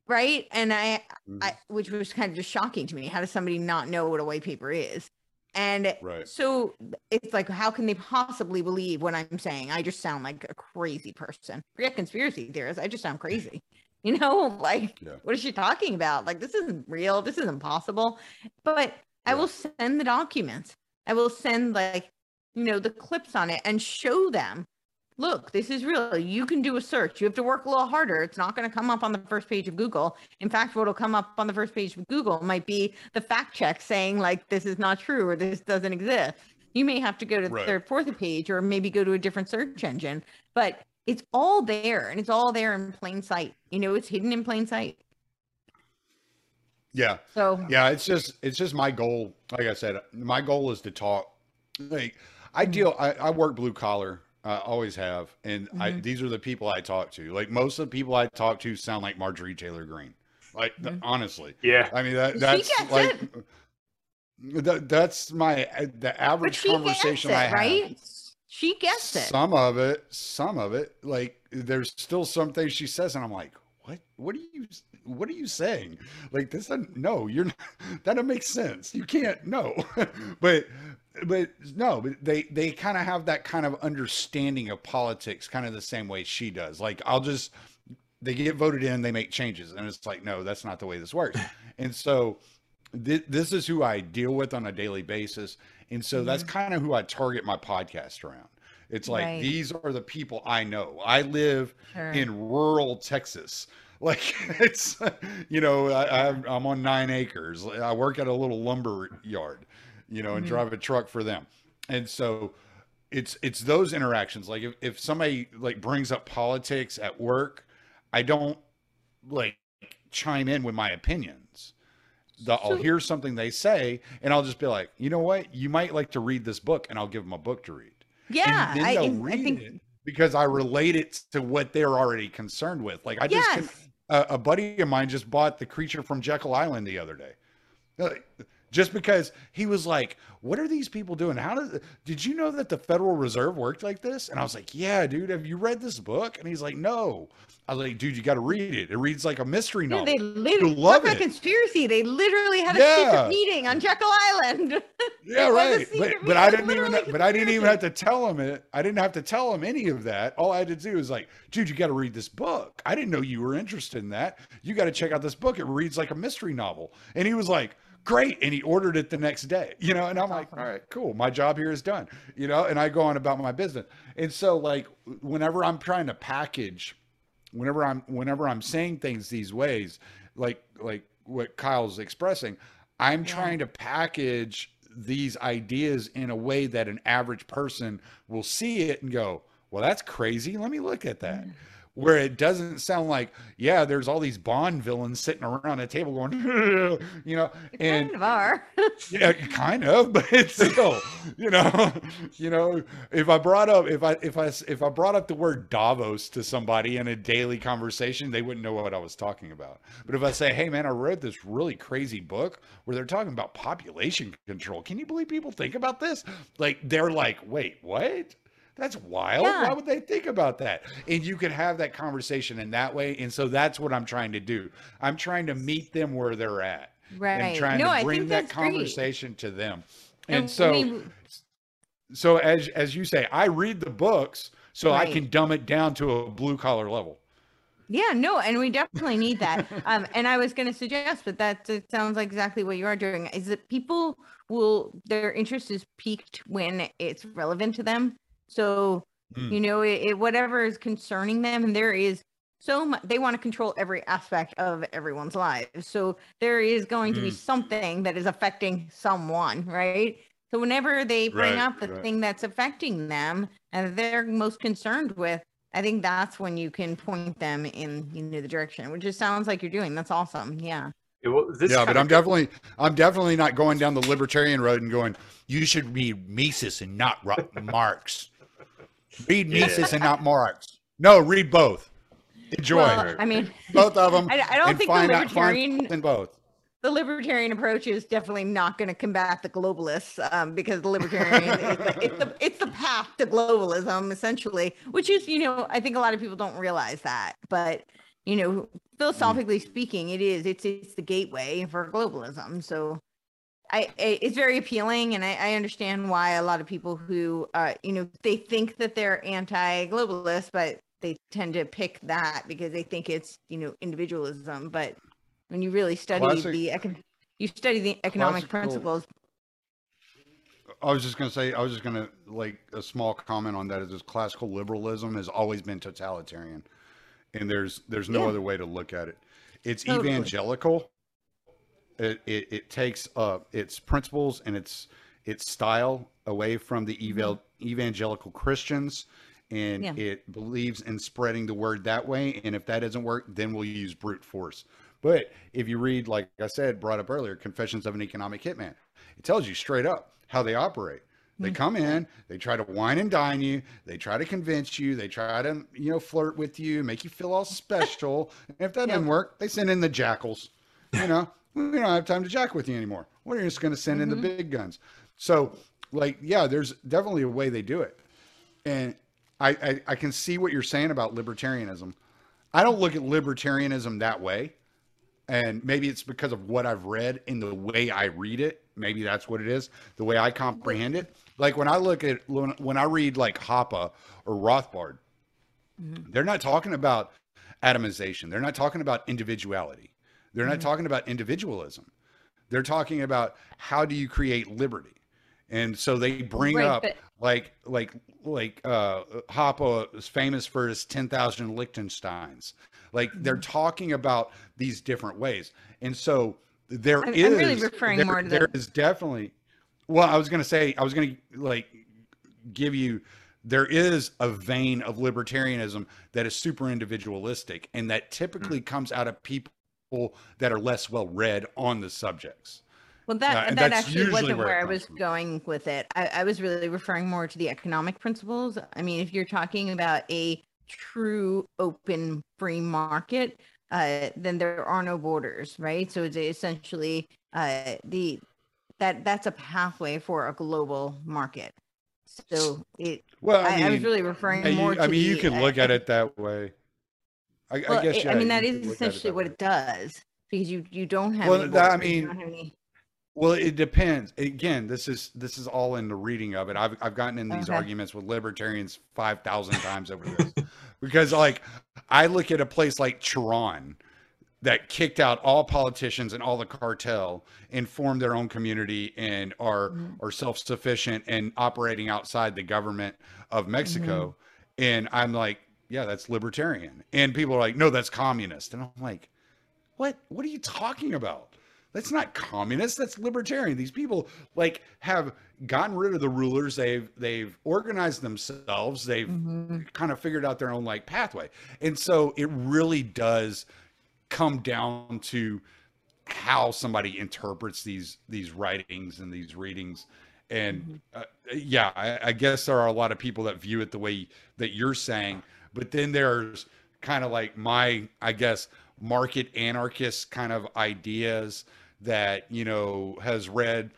right. And I, mm. I, which was kind of just shocking to me. How does somebody not know what a white paper is? And right. so it's like, how can they possibly believe what I'm saying? I just sound like a crazy person. Forget conspiracy theorists. I just sound crazy. [laughs] You know, [laughs] like, yeah. what is she talking about? Like, this isn't real. This isn't possible. But yeah. I will send the documents. I will send, like, you know, the clips on it and show them look, this is real. You can do a search. You have to work a little harder. It's not going to come up on the first page of Google. In fact, what will come up on the first page of Google might be the fact check saying, like, this is not true or this doesn't exist. You may have to go to the right. third, fourth page or maybe go to a different search engine, but it's all there and it's all there in plain sight. You know, it's hidden in plain sight. Yeah. So, yeah, it's just, it's just my goal. Like I said, my goal is to talk. Like, I mm-hmm. deal, I, I work blue collar I always have, and mm-hmm. I, these are the people I talk to. Like most of the people I talk to sound like Marjorie Taylor Greene. Like mm-hmm. honestly, yeah. I mean that that's like that, that's my the average conversation it, I have. Right? She gets it. Some of it, some of it, like there's still some things she says, and I'm like, what? What are you? What are you saying? Like this? No, you're not. [laughs] That doesn't make sense. You can't. No, [laughs] but but no, but they they kind of have that kind of understanding of politics, kind of the same way she does. Like I'll just they get voted in, they make changes, and it's like no, that's not the way this works. [laughs] and so th- this is who I deal with on a daily basis, and so mm-hmm. that's kind of who I target my podcast around. It's like right. these are the people I know. I live sure. in rural Texas. [laughs] Like it's, you know, I, I'm on nine acres. I work at a little lumber yard you know, and mm-hmm. drive a truck for them. And so it's it's those interactions. Like if, if somebody like brings up politics at work, I don't like chime in with my opinions. The, I'll hear something they say, and I'll just be like, you know what, you might like to read this book, and I'll give them a book to read. Yeah, and then they'll I, read I think... it because I relate it to what they're already concerned with. Like I just, yes. a, a buddy of mine just bought The Creature from Jekyll Island the other day. Just because he was like, "What are these people doing? How did did you know that the Federal Reserve worked like this?" And I was like, "Yeah, dude. Have you read this book?" And he's like, "No." I was like, "Dude, you got to read it. It reads like a mystery novel." they literally love talk about conspiracy. They literally had a Yeah. secret meeting on Jekyll Island. [laughs] Yeah, a right. But but I didn't even Literally but I didn't even have to tell him it. I didn't have to tell him any of that. All I had to do was like, dude, you got to read this book. I didn't know you were interested in that. You got to check out this book. It reads like a mystery novel. And he was like, great. And he ordered it the next day. You know, and I'm like, all right, cool. My job here is done. You know, and I go on about my business. And so like whenever I'm trying to package whenever I'm whenever I'm saying things these ways, like like what Kyle's expressing, I'm trying to package these ideas in a way that an average person will see it and go, "Well, that's crazy. Let me look at that." Mm. Where it doesn't sound like, yeah, there's all these Bond villains sitting around a table going, [laughs] you know, and kind of are. [laughs] yeah, kind of, [laughs] but it's still, you know, you know, if I brought up if I if I if I brought up the word Davos to somebody in a daily conversation, they wouldn't know what I was talking about. But if I say, "Hey, man, I read this really crazy book where they're talking about population control. Can you believe people think about this?" Like they're like, "Wait, what?" That's wild. Yeah. Why would they think about that? And you could have that conversation in that way. And so that's what I'm trying to do. I'm trying to meet them where they're at Right. and Right. trying No, I to bring that that's great. conversation to them. And And so, we- so as as you say, I read the books so I can dumb it down to a blue collar level. Yeah, no, and we definitely need that. um, and I was going to suggest, but that it sounds like exactly what you are doing. Is that people will their interest is peaked when it's relevant to them. So Mm. you know, it, it whatever is concerning them, and there is so much. They want to control every aspect of everyone's lives. So there is going to be Mm. something that is affecting someone, right? So whenever they bring Right, up the right. thing that's affecting them and they're most concerned with, I think that's when you can point them in you know the direction, which just sounds like you're doing. That's awesome. Yeah. It will- this yeah, but I'm definitely I'm definitely not going down the libertarian road and going, you should read Mises and not Ro- [laughs] Marx. Read Yeah. Mises and not Marx. No, read both. Enjoy Well, I mean, both of them. [laughs] I, I don't and think the find out- find libertarian in both. the libertarian approach is definitely not going to combat the globalists um, because the libertarian is it's the it's the path to globalism essentially, which is you know I think a lot of people don't realize that, but you know philosophically speaking, it is it's it's the gateway for globalism. So. I, I it's very appealing and I, I understand why a lot of people who uh you know they think that they're anti-globalist but they tend to pick that because they think it's you know individualism but when you really study Classic- the econ- you study the economic principles I was just gonna say, I was just gonna like a small comment on that is this classical liberalism has always been totalitarian, and there's there's no Yeah. other way to look at it. It's Totally. evangelical. It, it it takes uh its principles and its its style away from the eval- evangelical Christians, and Mm-hmm. Yeah. it believes in spreading the word that way. And if that doesn't work, then we'll use brute force. But if you read, like I said, brought up earlier, Confessions of an Economic Hitman, it tells you straight up how they operate. They come in, they try to wine and dine you, they try to convince you, they try to, you know, flirt with you, make you feel all [laughs] special. and if that doesn't work, they send in the jackals. You know, we don't have time to jack with you anymore. We're just going to send in the mm-hmm. big guns. So, like, yeah, there's definitely a way they do it. And I, I, I can see what you're saying about libertarianism. I don't look at libertarianism that way and maybe it's because of what I've read and the way I read it. Maybe that's what it is, the way I comprehend it. Like when I look at when, when I read like Hoppe or Rothbard, mm-hmm. they're not talking about atomization. They're not talking about individuality. They're not talking about individualism. They're talking about how do you create liberty. And so they bring Right, up but- like like like uh Hoppe is famous for his 10,000 Liechtensteins. Like they're Mm-hmm. talking about these different ways. And so there I'm- is I'm really referring there- more to there the- is definitely well, I was going to say I was going to like give you there is a vein of libertarianism that is super individualistic and that typically comes out of people that are less well read on the subjects. Well, that and that actually wasn't where where I was from. going with it. I, I was really referring more to the economic principles. I mean, if you're talking about a true open free market, uh, then there are no borders, right? So it's essentially uh, the that that's a pathway for a global market. So it, Well, I, I, mean, I was really referring yeah, you- more. To I mean, you can uh, look at it that way. I, Well, I guess. it- Yeah, I mean that is could look at essentially what way. it does because you you don't have. Well, any that- I mean, any- Well, it depends. Again, this is this is all in the reading of it. I've I've gotten in these Okay. arguments with libertarians five thousand times over this [laughs] because, like, I look at a place like Tehran that kicked out all politicians and all the cartel and formed their own community and are Mm-hmm. are self sufficient and operating outside the government of Mexico, Mm-hmm. and I'm like, yeah, that's libertarian, and people are like, no, that's communist, and I'm like, what what are you talking about? That's not communist. That's libertarian. These people like have gotten rid of the rulers. They've they've organized themselves. They've Mm-hmm. kind of figured out their own like pathway. And so it really does come down to how somebody interprets these these writings and these readings. And uh, yeah, I, I guess there are a lot of people that view it the way that you're saying, but then there's kind of like my, I guess, market anarchist kind of ideas that you know has read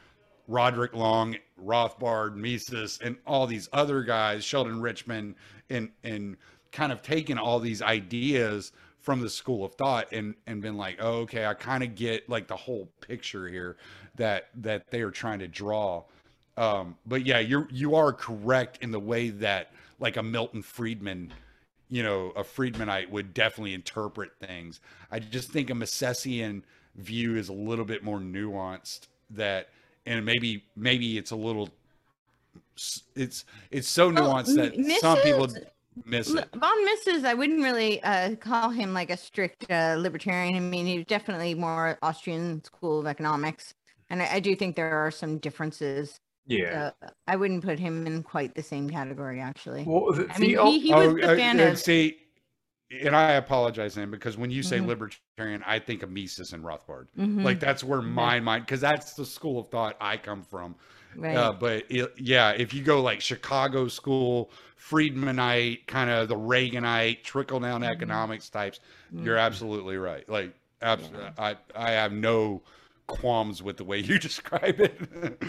Roderick Long, Rothbard, Mises, and all these other guys, Sheldon Richman, and and kind of taken all these ideas from the school of thought and and been like, oh, okay, I kind of get like the whole picture here that that they are trying to draw. Um, but yeah, you're you are correct in the way that like a Milton Friedman, you know, a Friedmanite would definitely interpret things. I just think a Misesian view is a little bit more nuanced that and maybe maybe it's a little it's it's so Well, nuanced that M- some people miss it. Von Mises, I wouldn't really uh, call him like a strict uh, libertarian. I mean, he's definitely more Austrian school of economics, and I, I do think there are some differences. Yeah. Uh, I wouldn't put him in quite the same category, actually. Well, the, I mean, the ul- he, he was Oh, the uh, fan and of. see, and I apologize then because when you say Mhm. libertarian, I think of Mises and Rothbard. Mhm, Like that's where my mind, because that's the school of thought I come from. right. Uh, but it, yeah, if you go like Chicago school, Friedmanite, kind of the Reaganite, trickle down Mhm. economics types, you're Mhm. absolutely right. Like, abs- Yeah. I I have no qualms with the way [laughs] you describe it.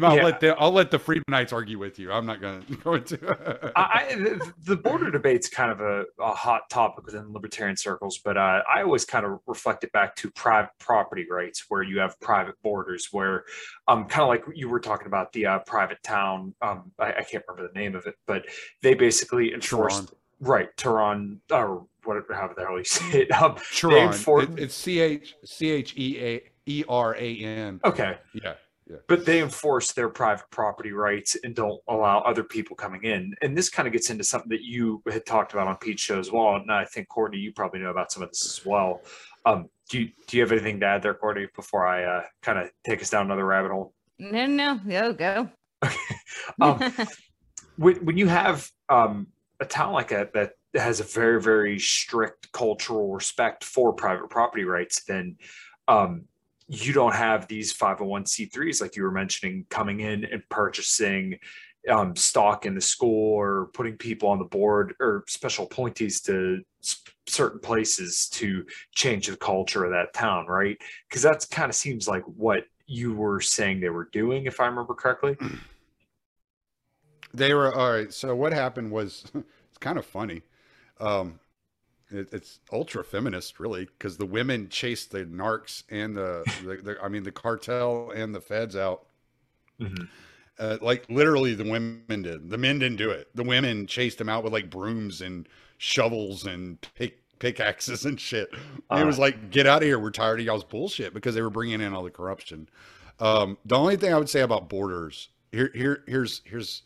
I'll Yeah. let the I'll let the Friedmanites argue with you. I'm not going [laughs] to go into. I, I- the, the border debate's kind of a, a hot topic within libertarian circles, but uh, I always kind of reflect it back to private property rights, where you have private borders, where um, kind of like you were talking about the uh, private town. Um, I, I can't remember the name of it, but they basically enforced right Tehran or whatever, however the hell you say it. Um, Chiron. enfor- It- it's C H C H E A E R A N. okay, Yeah. Yeah. but they enforce their private property rights and don't allow other people coming in. And this kind of gets into something that you had talked about on Pete's show as well. And I think Courtney, you probably know about some of this as well. Um, do you do you have anything to add there, Courtney, before I uh, kind of take us down another rabbit hole? no, no, go, go. Um, [laughs] when, when you have um, a town like that that has a very very strict cultural respect for private property rights, then um, you don't have these 501c3s like you were mentioning coming in and purchasing um, stock in the school or putting people on the board or special appointees to certain places to change the culture of that town, right? Because that kind of seems like what you were saying they were doing, if I remember correctly. They were all right. So what happened was [laughs] it's kind of funny. Um, it, it's ultra feminist, really, because the women chased the narcs and the, [laughs] the, the I mean the cartel and the feds out. Mhm. Uh, like literally, the women did. The men didn't do it. The women chased them out with like brooms and shovels and pick pickaxes and shit. it was like, get out of here. We're tired of y'all's bullshit because they were bringing in all the corruption. Um, the only thing I would say about borders here, here, here's, here's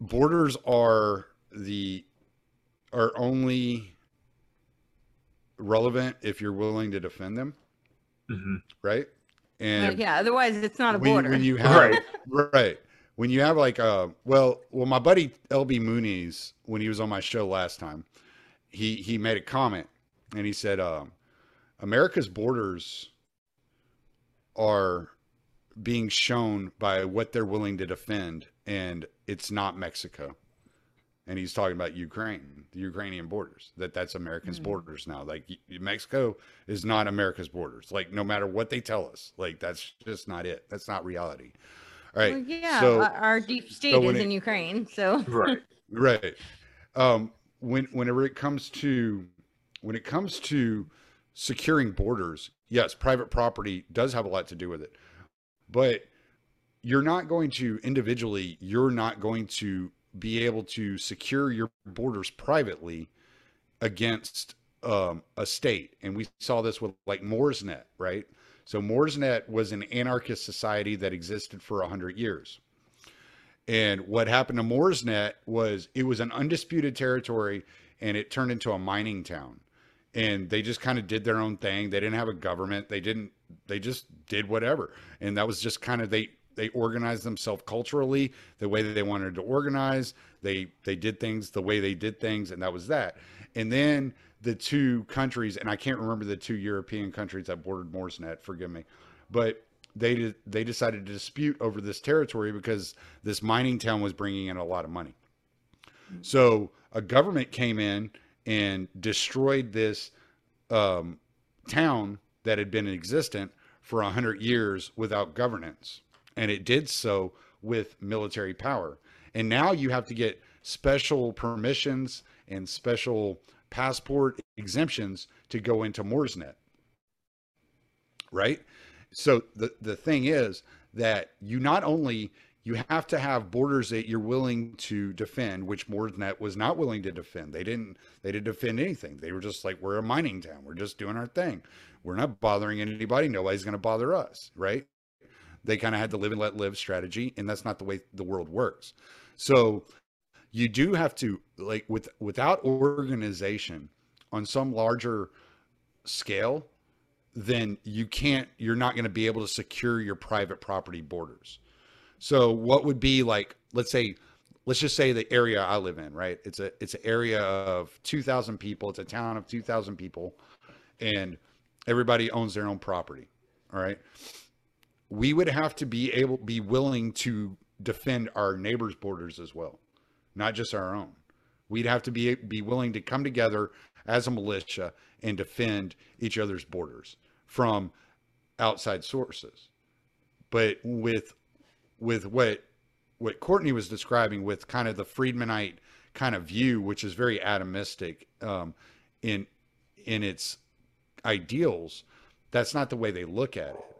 borders are the are only relevant if you're willing to defend them, Mhm. right? Uh, And yeah, otherwise it's not a when, border. when you [laughs] have Right. right when you have like a well well my buddy lb moonies when he was on my show last time he he made a comment and he said um america's borders are being shown by what they're willing to defend and it's not mexico and he's talking about Ukraine, the Ukrainian borders. That that's America's Mhm. borders now. Like Mexico is not America's borders. Like no matter what they tell us, like that's just not it. That's not reality. All right. Well, yeah, so- our, our deep state so is when in Ukraine. So Right. [laughs] Right. Um, when whenever it comes to when it comes to securing borders, yes, private property does have a lot to do with it, but you're not going to individually. You're not going to be able to secure your borders privately against um, a state, and we saw this with like Moresnet, right? So Moresnet was an anarchist society that existed for a hundred years. And what happened to Moresnet was it was an undisputed territory and it turned into a mining town. And they just kind of did their own thing. They didn't have a government. They didn't they just did whatever. And that was just kind of they they organized themselves culturally the way that they wanted to organize. They they did things the way they did things and that was that. And then the two countries and I can't remember the two European countries that bordered Moresnet, forgive me. But they they decided to dispute over this territory because this mining town was bringing in a lot of money. So a government came in and destroyed this um, town that had been existent for a hundred years without governance, and it did so with military power. And now you have to get special permissions and special passport exemptions to go into Moresnet. Right? so the the thing is that you not only you have to have borders that you're willing to defend, which Moresnet was not willing to defend. They didn't they didn't defend anything. They were just like, we're a mining town. We're just doing our thing. We're not bothering anybody. Nobody's to bother us, right? They kind of had the live and let live strategy, and that's not the way the world works. So you do have to like with without organization on some larger scale then you can't you're not going to be able to secure your private property borders. So what would be like let's say let's just say the area i live in right? It's a it's an area of 2000 people it's a town of 2000 people and everybody owns their own property all right we would have to be able be willing to defend our neighbors borders as well not just our own we'd have to be be willing to come together as a militia and defend each other's borders from outside sources. But with with what what Courtney was describing with kind of the Friedmanite kind of view, which is very atomistic um, in in its ideals, that's not the way they look at it.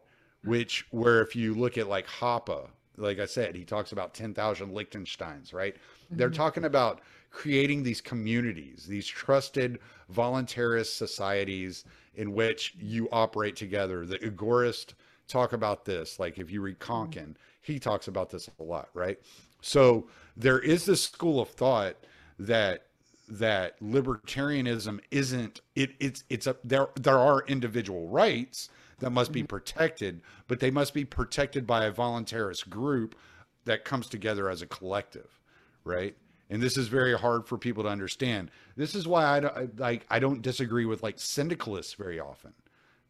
Which where if you look at like Hoppe, like I said, he talks about ten thousand Liechtensteins, right? They're mm-hmm. talking about creating these communities, these trusted voluntarist societies in which you operate together. The Agorists talk about this. Like if you read mm-hmm. Konkin, he talks about this a lot, right? So there is this school of thought that that libertarianism isn't it it's it's a there there are individual rights that must be protected, but they must be protected by a voluntarist group that comes together as a collective, right? And this is very hard for people to understand. This is why I don't like I don't disagree with like syndicalists very often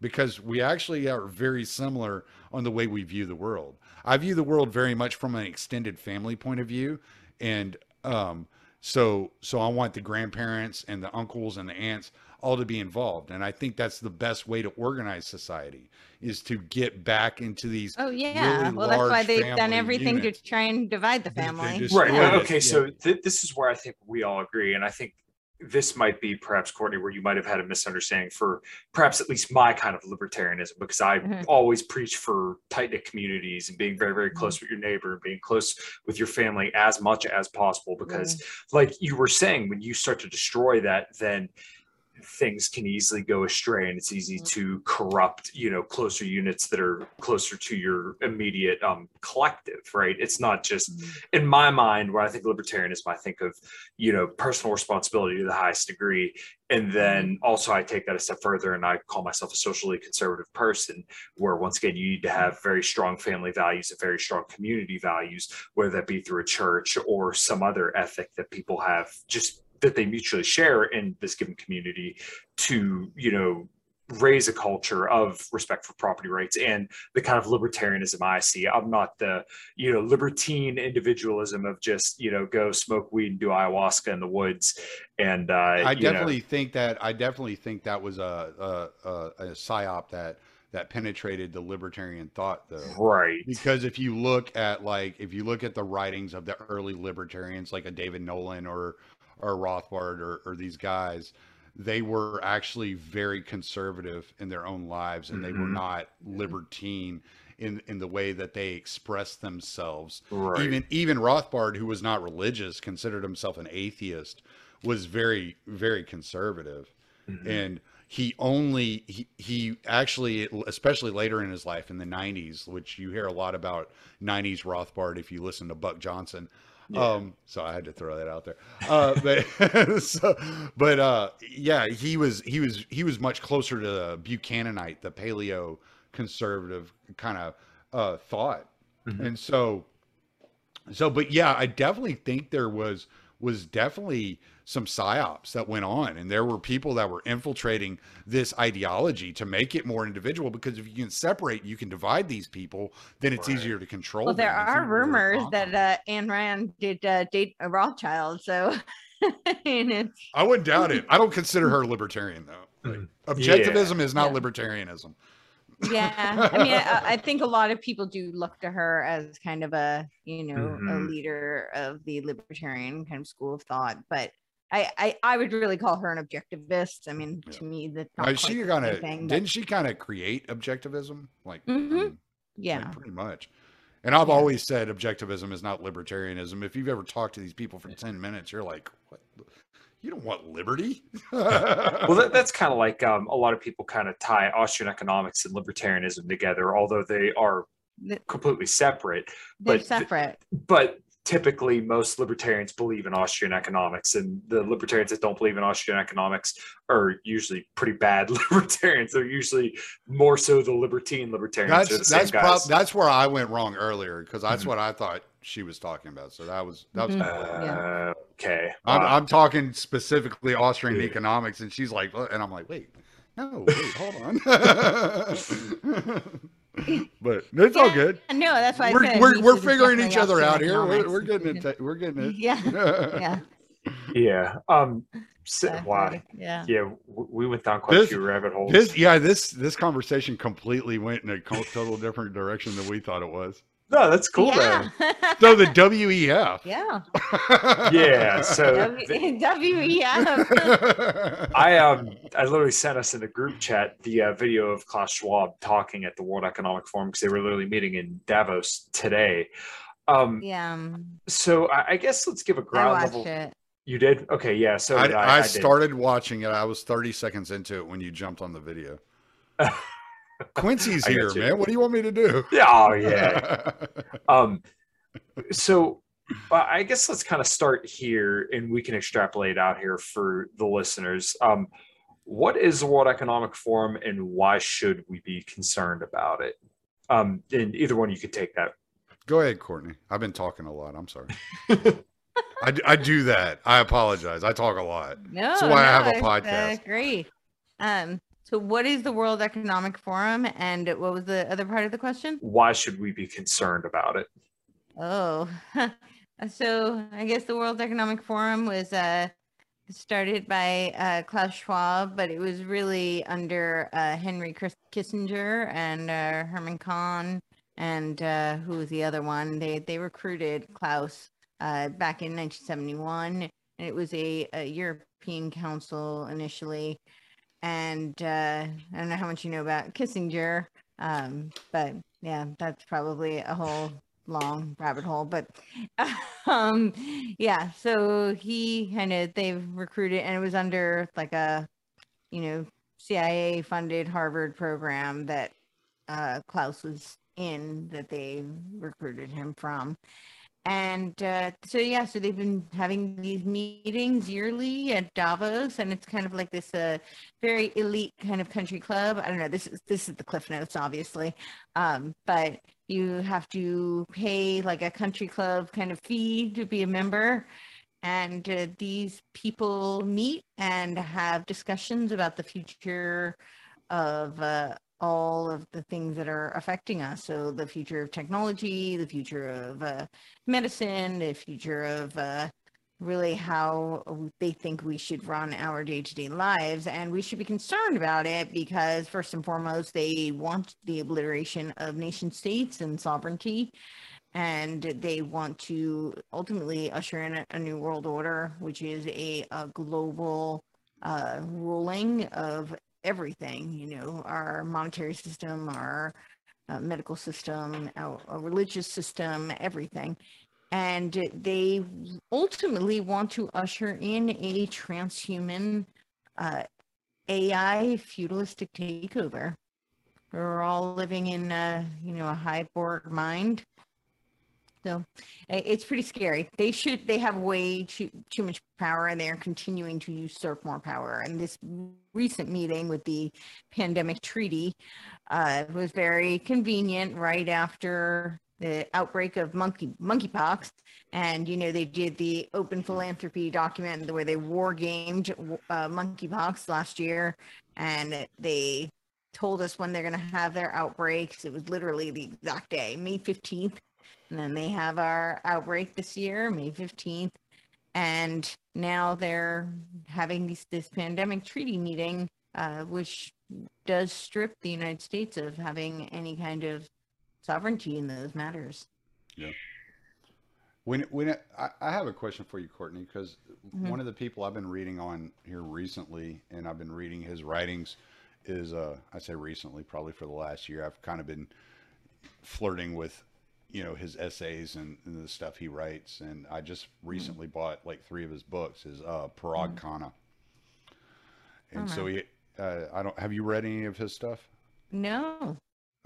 because we actually are very similar on the way we view the world. I view the world very much from an extended family point of view and um so so I want the grandparents and the uncles and the aunts all to be involved and I think that's the best way to organize society is to get back into these Oh yeah. really well, that's why they've done everything units. to try and divide the They- they family. just- Right. Yeah. Okay. So th- this is where I think we all agree, and I think this might be perhaps Courtney, where you might have had a misunderstanding for perhaps at least my kind of libertarianism, because I Mhm. always preach for tight knit communities and being very, very Mm-hmm. close with your neighbor, and being close with your family as much as possible. Because, like you were saying, when you start to destroy that, then things can easily go astray and it's easy mm-hmm. to corrupt you know closer units that are closer to your immediate um collective right? It's not just mm-hmm. in my mind when i think libertarianism i think of you know personal responsibility to the highest degree and then mm-hmm. also i take that a step further and i call myself a socially conservative person where once again you need to have very strong family values and very strong community values whether that be through a church or some other ethic that people have just that they mutually share in this given community to you know raise a culture of respect for property rights and the kind of libertarianism I see. I'm not the, you know, libertine individualism of just, you know, go smoke weed and do ayahuasca in the woods. And uh, I you know, definitely think that I definitely think that was a a, a, a psyop that that penetrated the libertarian thought though. right. Because if you look at like if you look at the writings of the early libertarians like a David Nolan or or Rothbard or, or these guys, they were actually very conservative in their own lives and they were Mhm. not libertine in in the way that they expressed themselves. Right. Even even Rothbard, who was not religious, considered himself an atheist, was very very conservative, Mhm. and he only he, he actually especially later in his life in the 90s which you hear a lot about 90s rothbard if you listen to buck johnson Yeah. um so i had to throw that out there uh [laughs] but [laughs] so but uh yeah he was he was he was much closer to the buchananite the paleo conservative kind of uh thought Mhm. and so so but yeah i definitely think there was was definitely some psyops that went on and there were people that were infiltrating this ideology to make it more individual because if you can separate you can divide these people then it's Right. easier to control Well, there them. It's are easier rumors that uh, Ayn Rand did uh, date a Rothschild, so [laughs] and it's i wouldn't doubt it i don't consider her [laughs] libertarian though Like, Mm. objectivism is not Yeah. libertarianism yeah. I mean, I, I think a lot of people do look to her as kind of a you know a Mhm. leader of the libertarian kind of school of thought, but. I, I, I would really call her an objectivist. I mean, Yeah. to me, that's Uh, not quite she the kind of didn't she kind of create objectivism like I Mhm. mean, Like, yeah. pretty much. And I've Yeah. always said objectivism is not libertarianism. If you've ever talked to these people for 10 minutes, you're like, what? You don't want liberty? well, that, [laughs] that's kind of like um, a lot of people kind of tie Austrian economics and libertarianism together, although they are completely separate. They're but- separate. But typically, most libertarians believe in Austrian economics, and the libertarians that don't believe in Austrian economics are usually pretty bad [laughs] libertarians. They're usually more so the libertine libertarians. They're the that's same that's guys. prob- that's where I went wrong earlier because that's Mhm. what I thought she was talking about. So that was that was. Mhm. Yeah. Uh, okay. I'm, Wow. I'm talking specifically Austrian Yeah. economics, and she's like, and I'm like, wait, no, wait, hold on. [laughs] [laughs] [laughs] but [laughs] it's all good. No, that's why We're we're, we're figuring each other out here. We're, we're getting it. [laughs] We're getting it. Yeah, yeah. yeah. Um. So, wow. Yeah. Yeah, we went down quite This- a few rabbit holes. This yeah, this this conversation completely went in a total different direction than we thought it was. No, that's cool yeah. So [laughs] the WEF. yeah. Yeah. [laughs] So W- the- [laughs] WEF. I um I literally sent us in the group chat the uh, video of Klaus Schwab talking at the World Economic Forum because they were literally meeting in Davos today. Um, yeah. um, so I, I guess let's give a ground watched level. it. You did? Okay, yeah. So I, did I, I, did. started watching it. I was 30 seconds into it when you jumped on the video. Quincy's here, man. What do you want me to do? Yeah, oh yeah. [laughs] um, so I guess let's kind of start here, and we can extrapolate out here for the listeners. Um, what is the World Economic Forum, and why should we be concerned about it? Um, and either one, you could take that. Go ahead, Courtney. I've been talking a lot. I'm sorry. [laughs] I, I do that. I apologize. I talk a lot. No, That's why I have a no, it's, podcast. great. Um, so what is the World Economic Forum and what was the other part of the question? Why should we be concerned about it? Oh, [laughs] so I guess the World Economic Forum was uh, started by uh, Klaus Schwab, but it was really under uh, Henry Kissinger and uh, Herman Kahn and uh, who was the other one? They they recruited Klaus uh, back in 1971, and it was a, a European Council initially. And uh, I don't know how much you know about Kissinger, um, but yeah, that's probably a whole long rabbit hole. But [laughs] um, yeah, so he kind of they've recruited, and it was under like a you know CIA funded Harvard program that uh, Klaus was in that they recruited him from. And uh, so yeah, so they've been having these meetings yearly at Davos, and it's kind of like this uh, very elite kind of country club. I don't know. This is this is the cliff notes, obviously, um, but you have to pay like a country club kind of fee to be a member, and uh, these people meet and have discussions about the future of uh, all of the things that are affecting us. So the future of technology, the future of uh, medicine, the future of uh, really how they think we should run our day-to-day lives and we should be concerned about it because first and foremost they want the obliteration of nation states and sovereignty and they want to ultimately usher in a, new world order which is a, a global uh, ruling of everything you know our monetary system our uh, medical system our, our religious system everything and they ultimately want to usher in a transhuman uh, AI feudalistic takeover. We're all living in, a, you know, a hyborg mind. So it's pretty scary. They should. They have way too too much power, and they are continuing to usurp more power. And this recent meeting with the pandemic treaty uh, was very convenient. Right after the outbreak of monkey monkeypox, and you know they did the open philanthropy document where they war gamed uh, monkeypox last year, and they told us when they're going to have their outbreaks. It was literally the exact day, May fifteenth, and then they have our outbreak this year, May fifteenth, and now they're having this, this pandemic treaty meeting, uh, which does strip the United States of having any kind of sovereignty in those matters. Yeah. When when I, I have a question for you, Courtney, because mm-hmm. one of the people I've been reading on here recently, and I've been reading his writings, is uh, I say recently, probably for the last year, I've kind of been flirting with, you know, his essays and, and the stuff he writes, and I just mm-hmm. recently mm-hmm. bought like three of his books. his uh, Parag mm-hmm. Khanna, and so he, uh, I don't have you read any of his stuff? No.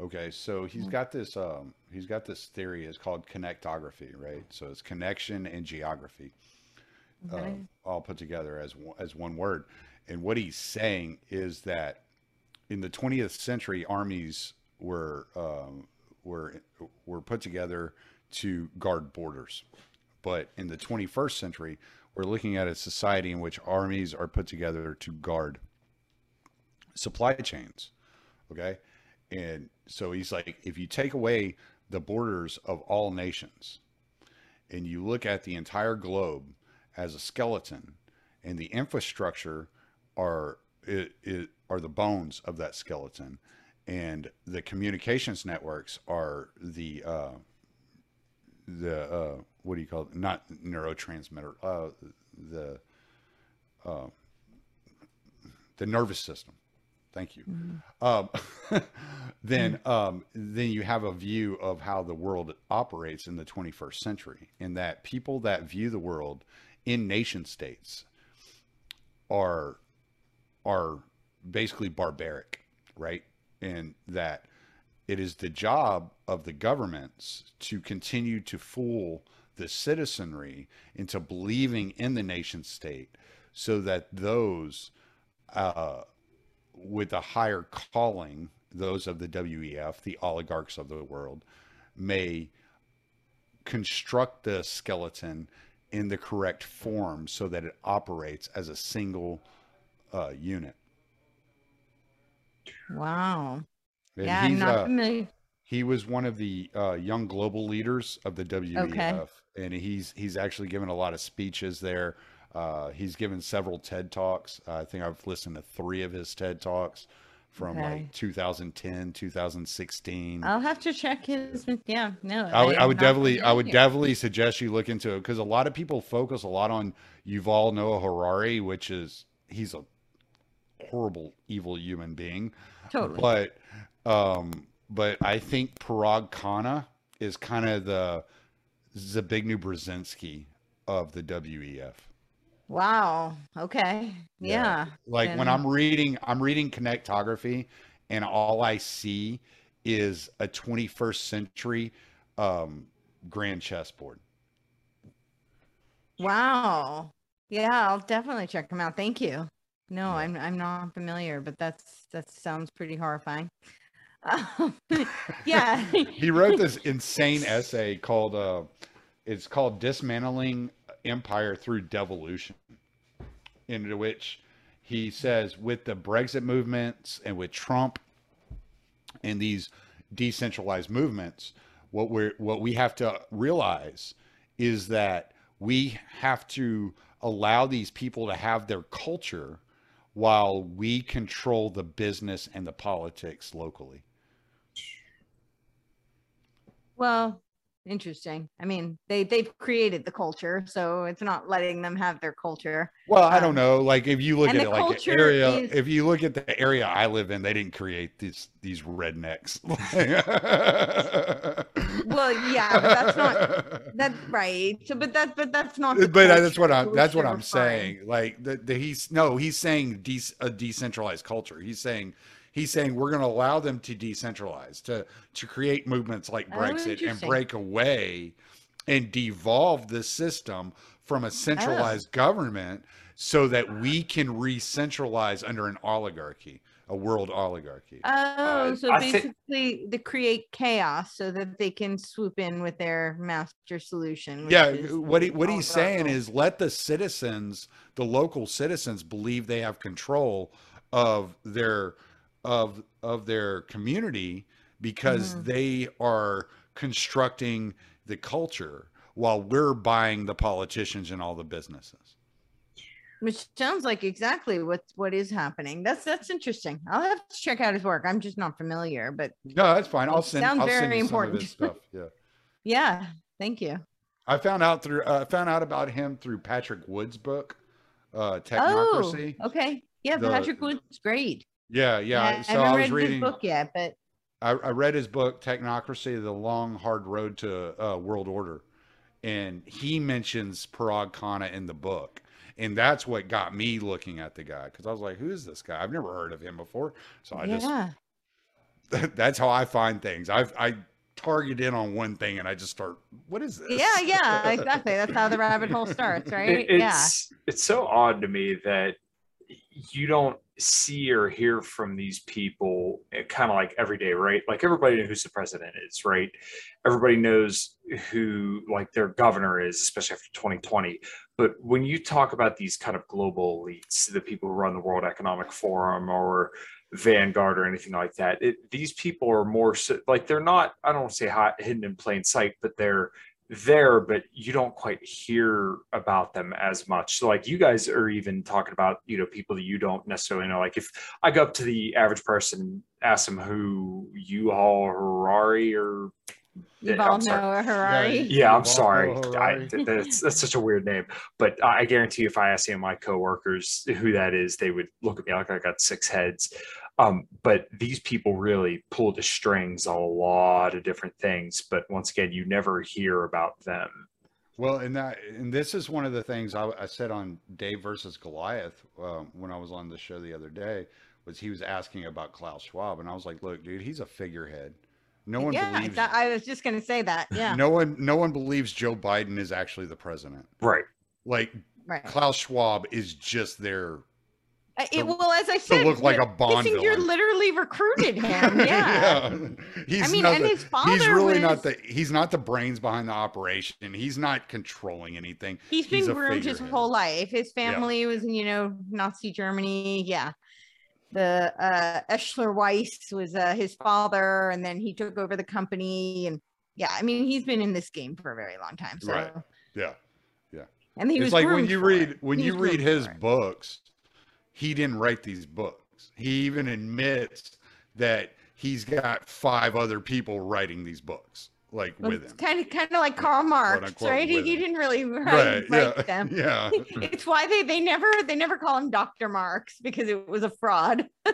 Okay, so he's got this um, he's got this theory. It's called connectography, right? So it's connection and geography, okay. uh, all put together as as one word. And what he's saying is that in the 20th century, armies were um, were were put together to guard borders, but in the 21st century, we're looking at a society in which armies are put together to guard supply chains. Okay, and so he's like, if you take away the borders of all nations and you look at the entire globe as a skeleton and the infrastructure are it, it are the bones of that skeleton and the communications networks are the uh, the uh, what do you call it? Not neurotransmitter. Uh, the uh, the nervous system. Thank you. Mm-hmm. Um, [laughs] then, mm-hmm. um, then you have a view of how the world operates in the 21st century, in that people that view the world in nation states are are basically barbaric, right? And that it is the job of the governments to continue to fool the citizenry into believing in the nation state, so that those uh, with a higher calling, those of the WEF, the oligarchs of the world, may construct the skeleton in the correct form so that it operates as a single uh, unit. Wow. And yeah, I'm not uh, familiar. He was one of the uh, young global leaders of the WEF, okay. and he's he's actually given a lot of speeches there. Uh, he's given several TED Talks. Uh, I think I've listened to three of his TED Talks from okay. like 2010, 2016. I'll have to check his. Yeah, no. I would, I, I would definitely, I would definitely suggest you look into it because a lot of people focus a lot on Yuval Noah Harari, which is he's a horrible, evil human being. Totally. But, um, but I think Parag Khanna is kind of the Zbigniew Brzezinski of the WEF. Wow. Okay. Yeah. yeah. Like and... when I'm reading, I'm reading connectography, and all I see is a 21st century um, grand chessboard. Wow. Yeah, I'll definitely check them out. Thank you. No, I'm I'm not familiar, but that's that sounds pretty horrifying. Um, [laughs] [laughs] yeah. he wrote this insane essay called uh, it's called dismantling empire through devolution, into which he says with the Brexit movements and with Trump and these decentralized movements, what we're what we have to realize is that we have to allow these people to have their culture while we control the business and the politics locally. Well, interesting. I mean, they they've created the culture, so it's not letting them have their culture. Well, I don't Um, know. Like if you look at it like area, is- if you look at the area I live in, they didn't create these these rednecks. [laughs] Well, yeah, but that's not [laughs] that's right. So, but that's but that's not. but that's what I'm that's what I'm referring. saying. Like the, the he's no, he's saying de- a decentralized culture. He's saying he's saying we're going to allow them to decentralize to to create movements like Oh, Brexit and break away and devolve the system from Oh. a centralized government so that we can re-centralize under an oligarchy, a world oligarchy. Oh, so I thi- basically, they create chaos so that they can swoop in with their master solution. yeah what he, what he's saying is let the citizens the local citizens believe they have control of their of of their community because Mhm. they are constructing the culture while we're buying the politicians and all the businesses which sounds like exactly what what is happening. That's that's interesting. I'll have to check out his work. I'm just not familiar, but no that's fine i'll send Sounds i'll send very you important. some of his stuff [laughs] yeah yeah, thank you. i found out through uh, i found out about him through patrick wood's book uh Oh, technocracy okay. Yeah, The- Patrick Wood's great. yeah yeah, I so haven't i was read reading his book yet, but I, I read his book Technocracy: The Long Hard Road to uh, World Order, and he mentions Parag Khanna in the book, and that's what got me looking at the guy because I was like, "Who is this guy? I've never heard of him before." So I yeah. just [laughs] that's how I find things. I I target in on one thing and I just start, "What is this?" Yeah, yeah, exactly. That's how the rabbit hole starts, [laughs] right? It- yeah. it's it's so odd to me that you don't see or hear from these people eh, kind of like every day, right? Like everybody knows who the president is, right? Everybody knows who like their governor is, especially after 2020. But when you talk about these kind of global elites, the people who run the World Economic Forum or Vanguard or anything like that, it, these people are more so, like they're not. I don't say hot, hidden in plain sight, but they're there, but you don't quite hear about them as much. So like you guys are even talking about, you know, people that you don't necessarily know. Like if I go up to the average person and ask them who you all Harari or You've all know Harari. yeah, I'm sorry. I, that's, that's such a weird name. But I I guarantee you, if I asked any of my coworkers who that is, they would look at me like I got six heads. Um, but these people really pull the strings on a lot of different things. But once again, you never hear about them. Well, and that and this is one of the things I, I said on Dave versus Goliath um, when I was on the show the other day was he was asking about Klaus Schwab, and I was like, "Look, dude, he's a figurehead. No one yeah, believes. that- I was just gonna say that. Yeah, [laughs] No one, no one believes Joe Biden is actually the president. Right. Like right. Klaus Schwab is just there. Uh, It, well, as I said, look like a Bond Kissinger literally recruited [laughs] him. Yeah. He's I mean, and the- his father he's really not the he's not the brains behind the operation. He's not controlling anything. He's been He's groomed his whole life. His Yeah. family was in, you know, Nazi Germany. Yeah. The uh Escher Wyss was uh, his father, and then he took over the company. And yeah, I mean, he's been in this game for a very long time. So, Right. Yeah. Yeah. And he it's was like when you read it. when He you read his books he didn't write these books he even admits that he's got five other people writing these books like Well, with it's him kind of kind of like Karl Marx, unquote, right? He, he didn't really write, write yeah them. [laughs] yeah [laughs] it's why they they never they never call him Dr. Marx because it was a fraud. [laughs]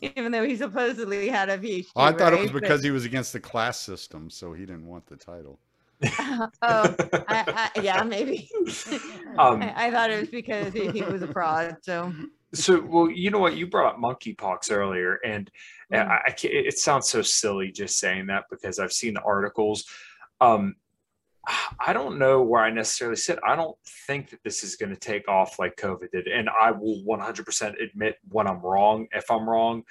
Even though he supposedly had a PhD. i thought it was right? But- because he was against the class system so he didn't want the title [laughs] oh, I, I, yeah, maybe. [laughs] Um, I, I thought it was because he, he was a fraud. So So, well, you know what? You brought up monkeypox earlier, and and Mm. I, it sounds so silly just saying that because I've seen the articles. Um, I don't know where I necessarily sit. I don't think that this is going to take off like COVID did, and I will 100% admit when I'm wrong. If I'm wrong,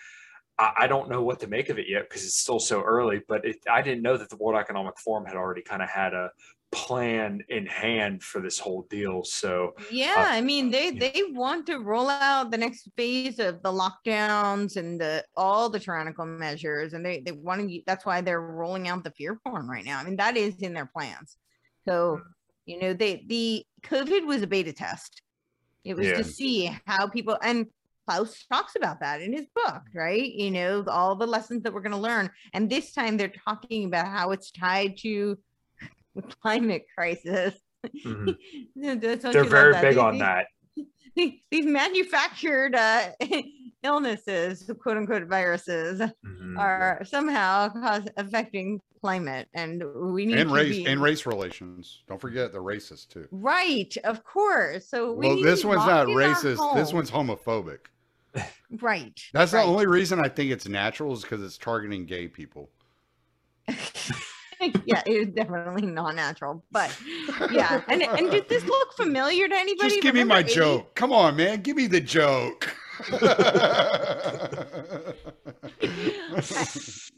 I, I don't know what to make of it yet because it's still so early. But it, I didn't know that the World Economic Forum had already kind of had a plan in hand for this whole deal. So Yeah, uh, I mean they they want to roll out the next phase of the lockdowns and the all the tyrannical measures, and they they want to. That's why they're rolling out the fear porn right now. I mean that is in their plans. So hmm. you know they the COVID was a beta test. It was Yeah. to see how people and Klaus talks about that in his book, right? You know all the lessons that we're going to learn, and this time they're talking about how it's tied to [laughs] the climate crisis. [laughs] mhm, they're very big These- on these- that. [laughs] these, these manufactured uh, illnesses, quote unquote viruses, Mhm. are somehow cause, affecting climate, and we need and to race be and race relations. Don't forget the racist too. right, of course. So we Well, need this to one's not racist. This one's homophobic. Right. That's right. the only reason I think it's natural is because it's targeting gay people. [laughs] yeah, it is definitely not natural, but yeah. And and did this look [laughs] familiar to anybody? Just give me my 80 joke. Come on, man. Give me the joke. [laughs]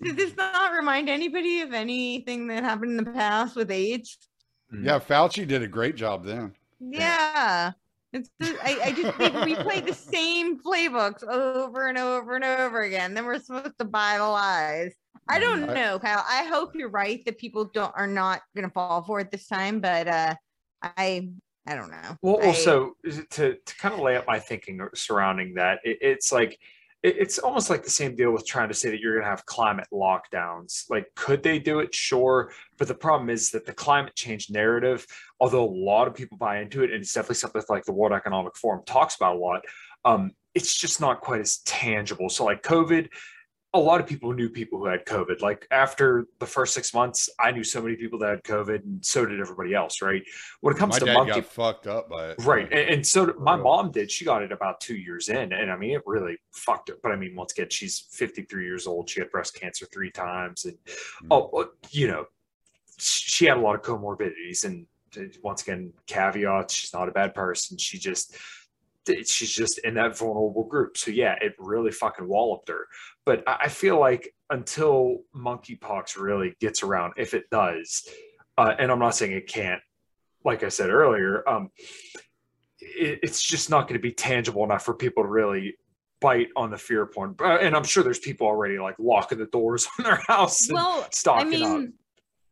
Did this not remind anybody of anything that happened in the past with AIDS? yeah, Fauci did a great job then. Yeah. It's the, I, I just think we play the same playbooks over and over and over again. Then we're supposed to buy the lies. I don't I- know, Kyle. I hope you're right that people don't are not gonna fall for it this time, but uh I I don't know. Well, I- also to to kind of lay out my thinking surrounding that, it, it's like it- it's almost like the same deal with trying to say that you're going to have climate lockdowns. Like, could they do it? Sure, but the problem is that the climate change narrative, although a lot of people buy into it, and it's definitely something like the World Economic Forum talks about a lot. Um, it's just not quite as tangible. So, like COVID, a lot of people knew people who had COVID. Like after the first six months, I knew so many people that had COVID, and so did everybody else. Right? When it comes My to monkey, got fucked up by it. right, and, and so my real. mom did. She got it about two years in, and I mean, it really fucked her. But I mean, once again, she's 53 years old. She had breast cancer three times, and Mm. oh, you know, she had a lot of comorbidities. And uh, once again, caveat: she's not a bad person. She just she's just in that vulnerable group. So yeah, it really fucking walloped her. But I feel like until monkeypox really gets around, if it does, uh, and I'm not saying it can't, like I said earlier, um, it, it's just not going to be tangible enough for people to really bite on the fear porn. Uh, And I'm sure there's people already like locking the doors [laughs] on their house well, I mean, up.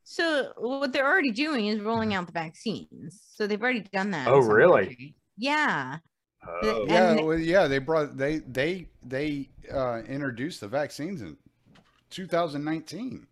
so what they're already doing is rolling out the vaccines. So they've already done that. Oh, really? countries. Yeah. Oh. Yeah, well, yeah, they brought they they they uh, introduced the vaccines in 2019.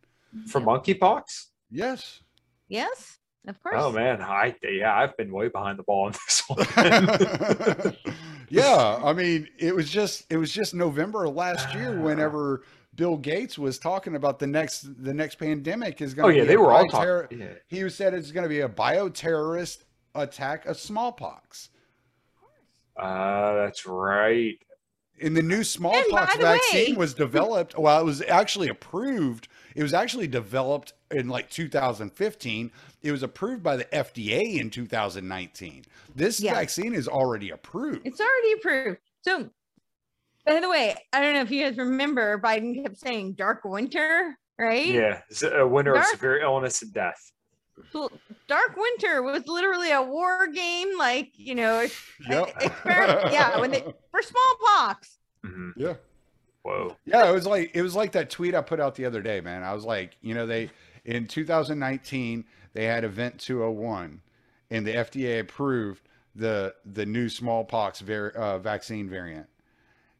For monkeypox? Yes. Yes, of course. Oh man, I yeah, I've been way behind the ball on [laughs] this one. [laughs] yeah, I mean, it was just it was just November of last year [sighs] whenever Bill Gates was talking about the next the next pandemic is going oh to yeah, be they a were all bioterror- talking. Yeah. He said it's going to be a bioterrorist attack of smallpox. Uh, that's right. And the new smallpox the vaccine way- was [laughs] developed. Well, it was actually approved. It was actually developed in like 2015. It was approved by the FDA in 2019. This Yeah. vaccine is already approved. It's already approved. So, by the way, I don't know if you guys remember, Biden kept saying dark winter, right? Yeah, it's a winter of severe illness and death. Well, dark winter was literally a war game, like, you know, Yep. experiment. yeah, when they [laughs] for smallpox. Mhm. yeah. Whoa. Yeah, it was like it was like that tweet I put out the other day, man. I was like, you know, they in 2019 they had Event 201, and the FDA approved the the new smallpox var- uh, vaccine variant.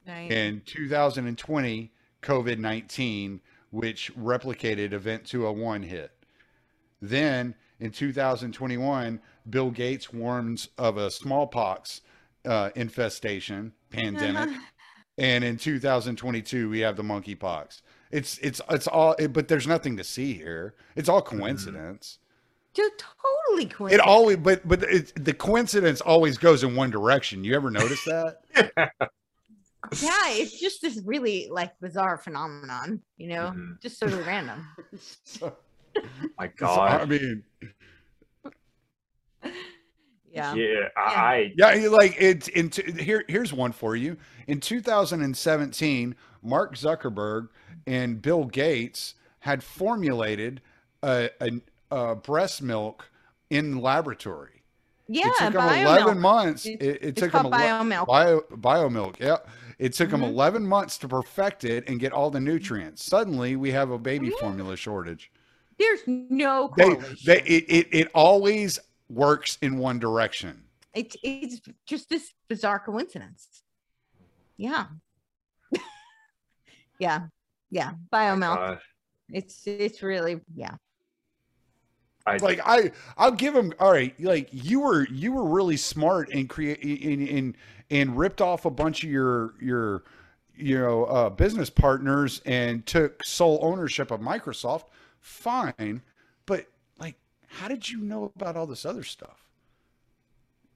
In 2020, COVID 19, which replicated Event 201, hit. Then in 2021, Bill Gates warns of a smallpox uh, infestation pandemic [laughs] and in 2022 we have the monkeypox. It's it's it's all, it, but there's nothing to see here. It's all coincidence. Just totally coincidence. It always, but but it, the coincidence always goes in one direction. You ever notice that? [laughs] yeah, it's just this really like bizarre phenomenon, you know, Mhm. just totally random. [laughs] So- [laughs] My so, I mean, [laughs] Yeah. yeah, I, yeah, like it's into here. Here's one for you. In 2017, Mark Zuckerberg and Bill Gates had formulated a, a, a breast milk in laboratory. Yeah, it took them biomilk. 11 months. It- It, it it's took them called biomilk. Bio, biomilk. Yeah. It took them Mhm. 11 months to perfect it and get all the nutrients. Suddenly, we have a baby Yeah. formula shortage. There's no They, correlation. they, it, it, it always works in one direction. It's it's just this bizarre coincidence. Yeah. [laughs] yeah. Yeah. Biomilk. Uh, It's it's really yeah. I, like I I'll give him all right like you were you were really smart and create and and and ripped off a bunch of your your you know uh business partners and took sole ownership of Microsoft fine but like how did you know about all this other stuff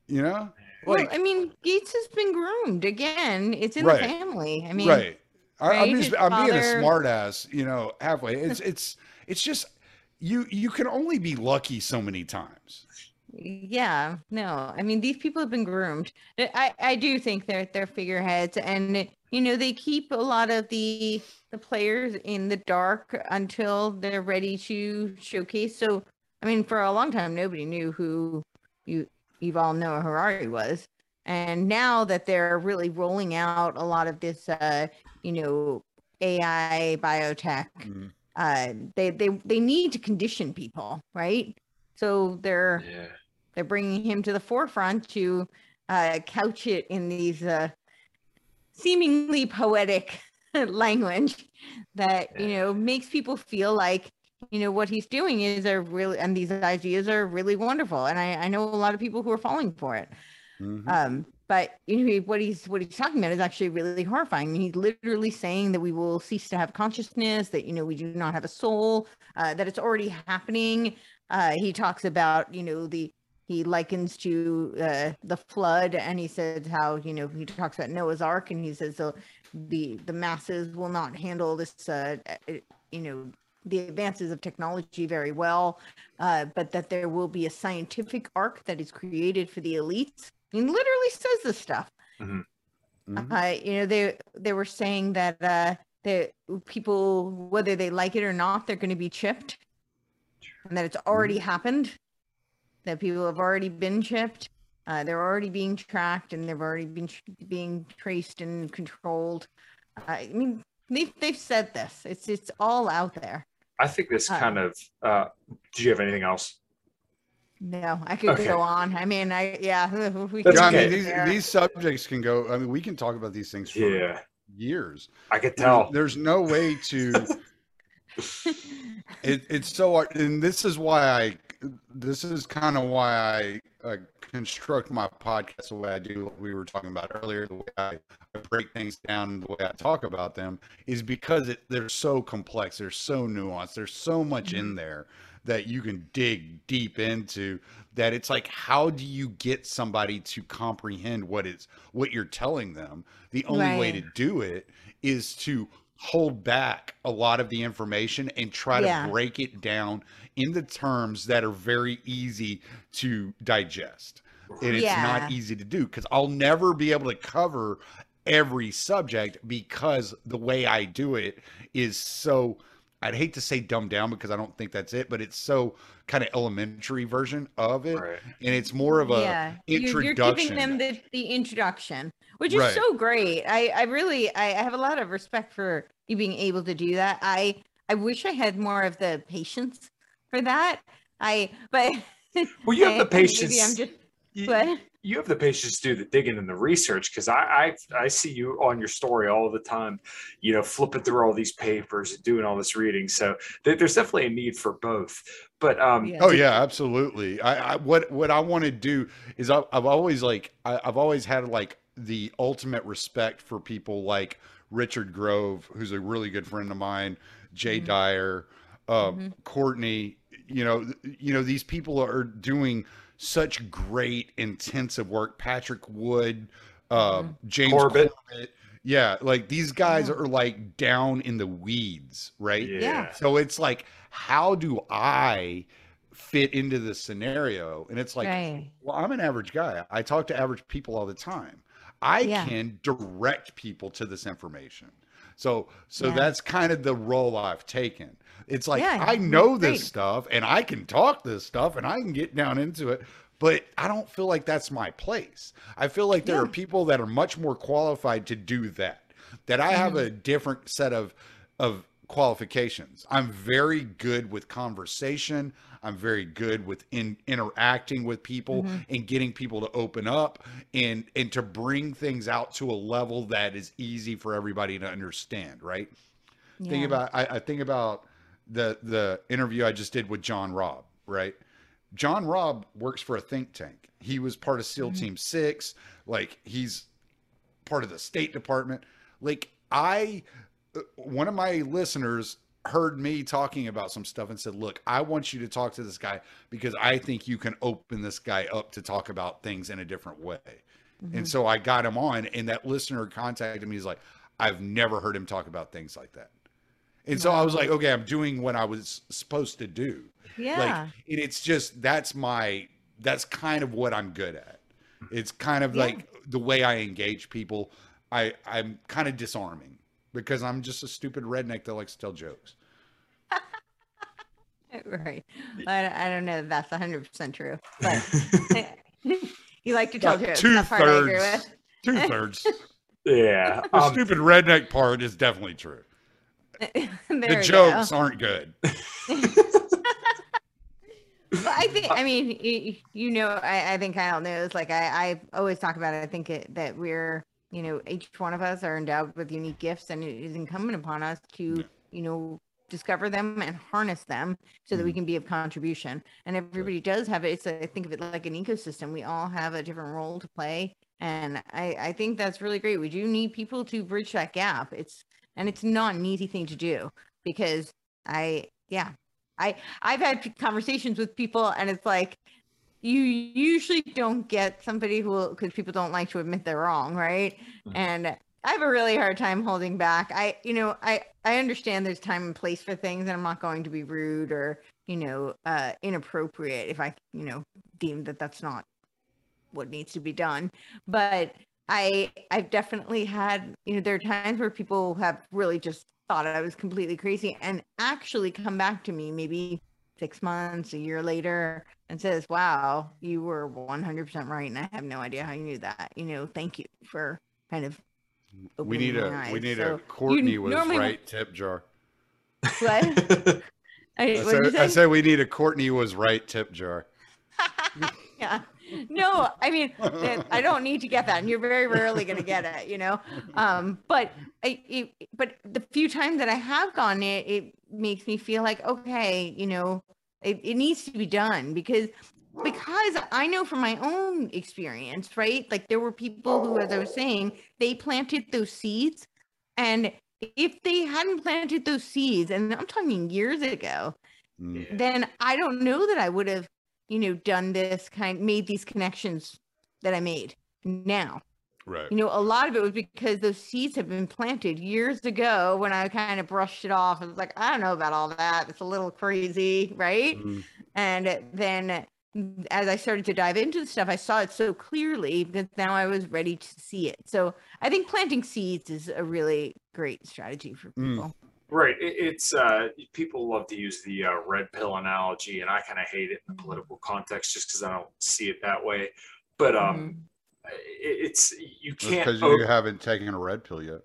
you know Well, I mean, Gates has been groomed again. It's in Right. the family. I mean, right I, I'm just I'm being a father- smart ass you know halfway it's [laughs] it's it's just you you can only be lucky so many times yeah, no. I mean, these people have been groomed. I- I do think they're they're figureheads, and you know they keep a lot of the the players in the dark until they're ready to showcase. So, I mean, for a long time, nobody knew who you Yuval Noah Harari was, and now that they're really rolling out a lot of this, uh, you know, AI biotech Mhm. uh, they they they need to condition people, right? So they're yeah. They're bringing him to the forefront to uh, couch it in these uh, seemingly poetic [laughs] language that you know makes people feel like you know what he's doing is a really and these ideas are really wonderful and I, I know a lot of people who are falling for it Mhm. um, but you know, what he's what he's talking about is actually really horrifying. He's literally saying that we will cease to have consciousness, that you know we do not have a soul, uh, that it's already happening. Uh, he talks about you know the he likens to uh, the flood, and he says how you know he talks about Noah's Ark, and he says the the the masses will not handle this uh, uh, you know the advances of technology very well, uh, but that there will be a scientific arc that is created for the elites. He literally says this stuff. Mhm. Uh, you know, they they were saying that uh, that people, whether they like it or not, they're going to be chipped, and that it's already happened. That people have already been chipped. Uh, they're already being tracked, and they've already been tr- being traced and controlled. I mean, they've they've said this. It's it's all out there. I think this Uh, kind of. Uh, did you have anything else? No, I could Okay. go on. I mean, I yeah. [laughs] We That's could Yeah, I okay. mean these these subjects can go. I mean, we can talk about these things for Yeah, years. I could There's, tell. there's no way to. [laughs] [laughs] it, it's so hard, and this is why I. This is kind of why I uh, construct my podcast the way I do. Like we were talking about earlier, the way I, I break things down, the way I talk about them, is because it, they're so complex, they're so nuanced, there's so much in there that you can dig deep into that it's like how do you get somebody to comprehend what it's what you're telling them the only way to do it is to hold back a lot of the information and try Yeah. to break it down into terms that are very easy to digest and it's Yeah. not easy to do because i'll never be able to cover every subject because the way i do it is so I'd hate to say dumbed down because I don't think that's it, but it's so kind of elementary version of it, Right. and it's more of a yeah you're, you're introduction. giving them the, the introduction which is Right. so great i i really I, I have a lot of respect for you being able to do that i i wish i had more of the patience for that i but Well, you have [laughs] I- the maybe patience. i'm just You- [laughs] but you have the patience to do the digging and the research because I, I I see you on your story all the time, you know, flipping through all these papers and doing all this reading. So there- there's definitely a need for both. But um, Yeah. Oh yeah, absolutely. I, I what what I want to do is I, I've always like I, I've always had like the ultimate respect for people like Richard Grove, who's a really good friend of mine, Jay Mhm. Dyer, uh, Mhm. Courtney. You know, you know these people are doing such great intensive work. Patrick Wood, uh, Mhm. James Corbett. Corbett. Yeah, like these guys Yeah. are like down in the weeds, right? yeah, Yeah. So it's like, how do I fit into this scenario? And it's like, right well, I'm an average guy. I talk to average people all the time. I Yeah. can direct people to this information. So so Yeah. that's kind of the role I've taken. It's like Yeah, I know this stuff and I can talk this stuff and I can get down into it, but I don't feel like that's my place. I feel like there are people that are much more qualified to do that. That I have Mm-hmm. a different set of of qualifications. I'm very good with conversation. I'm very good with in, interacting with people Mm-hmm. and getting people to open up and and to bring things out to a level that is easy for everybody to understand, right? Think about I, I think about the the interview I just did with John Robb, right? John Robb works for a think tank. He was part of SEAL Mm-hmm. Team Six. Like he's part of the State Department. Like I, uh, one of my listeners heard me talking about some stuff and said, "Look, I want you to talk to this guy because I think you can open this guy up to talk about things in a different way." Mm-hmm. And so I got him on, and that listener contacted me. He's like, "I've never heard him talk about things like that." And so I was like, "Okay, I'm doing what I was supposed to do." Yeah. Like, and it's just that's my that's kind of what I'm good at. It's kind of Yeah. like the way I engage people. I I'm kind of disarming because I'm just a stupid redneck that likes to tell jokes. [laughs] right. I, I don't know if that's 100% true, but [laughs] you like to tell About jokes. two That part I agree thirds. Two thirds. [laughs] Yeah. The Um, stupid redneck part is definitely true. [laughs] The jokes go. aren't good. [laughs] But I think, I mean, you, you know, I, I think Kyle knows, like I, I always talk about it. I think it, that we're, you know, each one of us are endowed with unique gifts and it is incumbent upon us to, you know, discover them and harness them so that we mm-hmm. can be of contribution. And everybody does have it. It's a, I think of it like an ecosystem. We all have a different role to play. And I, I think that's really great. We do need people to bridge that gap. It's, and it's not an easy thing to do because I, yeah, I I've had conversations with people and it's like you usually don't get somebody who because people don't like to admit they're wrong, right? And I have a really hard time holding back. I you know, I I understand there's time and place for things and I'm not going to be rude or, you know, uh inappropriate if I, you know, deem that that's not what needs to be done. But I I've definitely had, you know, there are times where people have really just thought I was completely crazy and actually come back to me maybe six months, a year later, and says, Wow, you were 100% right. And I have no idea how you knew that. You know, thank you for kind of. We need a we need So a Courtney was normally- right tip jar. What? [laughs] I, I said, I say? said we need a Courtney was right tip jar. [laughs] yeah. No, I mean, I don't need to get that, and you're very rarely going to get it, you know. Um, but I, it, but the few times that I have gotten it, it makes me feel like okay, you know, it, it needs to be done because because I know from my own experience, right? Like there were people who, as I was saying, they planted those seeds, and if they hadn't planted those seeds, and I'm talking years ago, Mm. then I don't know that I would have, you know, done this kind, made these connections that I made now. Right. You know, a lot of it was because those seeds have been planted years ago when I kind of brushed it off. I was like, I don't know about all that. It's a little crazy, right? Mm. And then as I started to dive into the stuff, I saw it so clearly because now I was ready to see it. So I think planting seeds is a really great strategy for Mm. People. Right. It, it's uh, people love to use the uh, red pill analogy, and I kind of hate it in the political context just because I don't see it that way. But um, it, it's you can't. Because o- you haven't taken a red pill yet.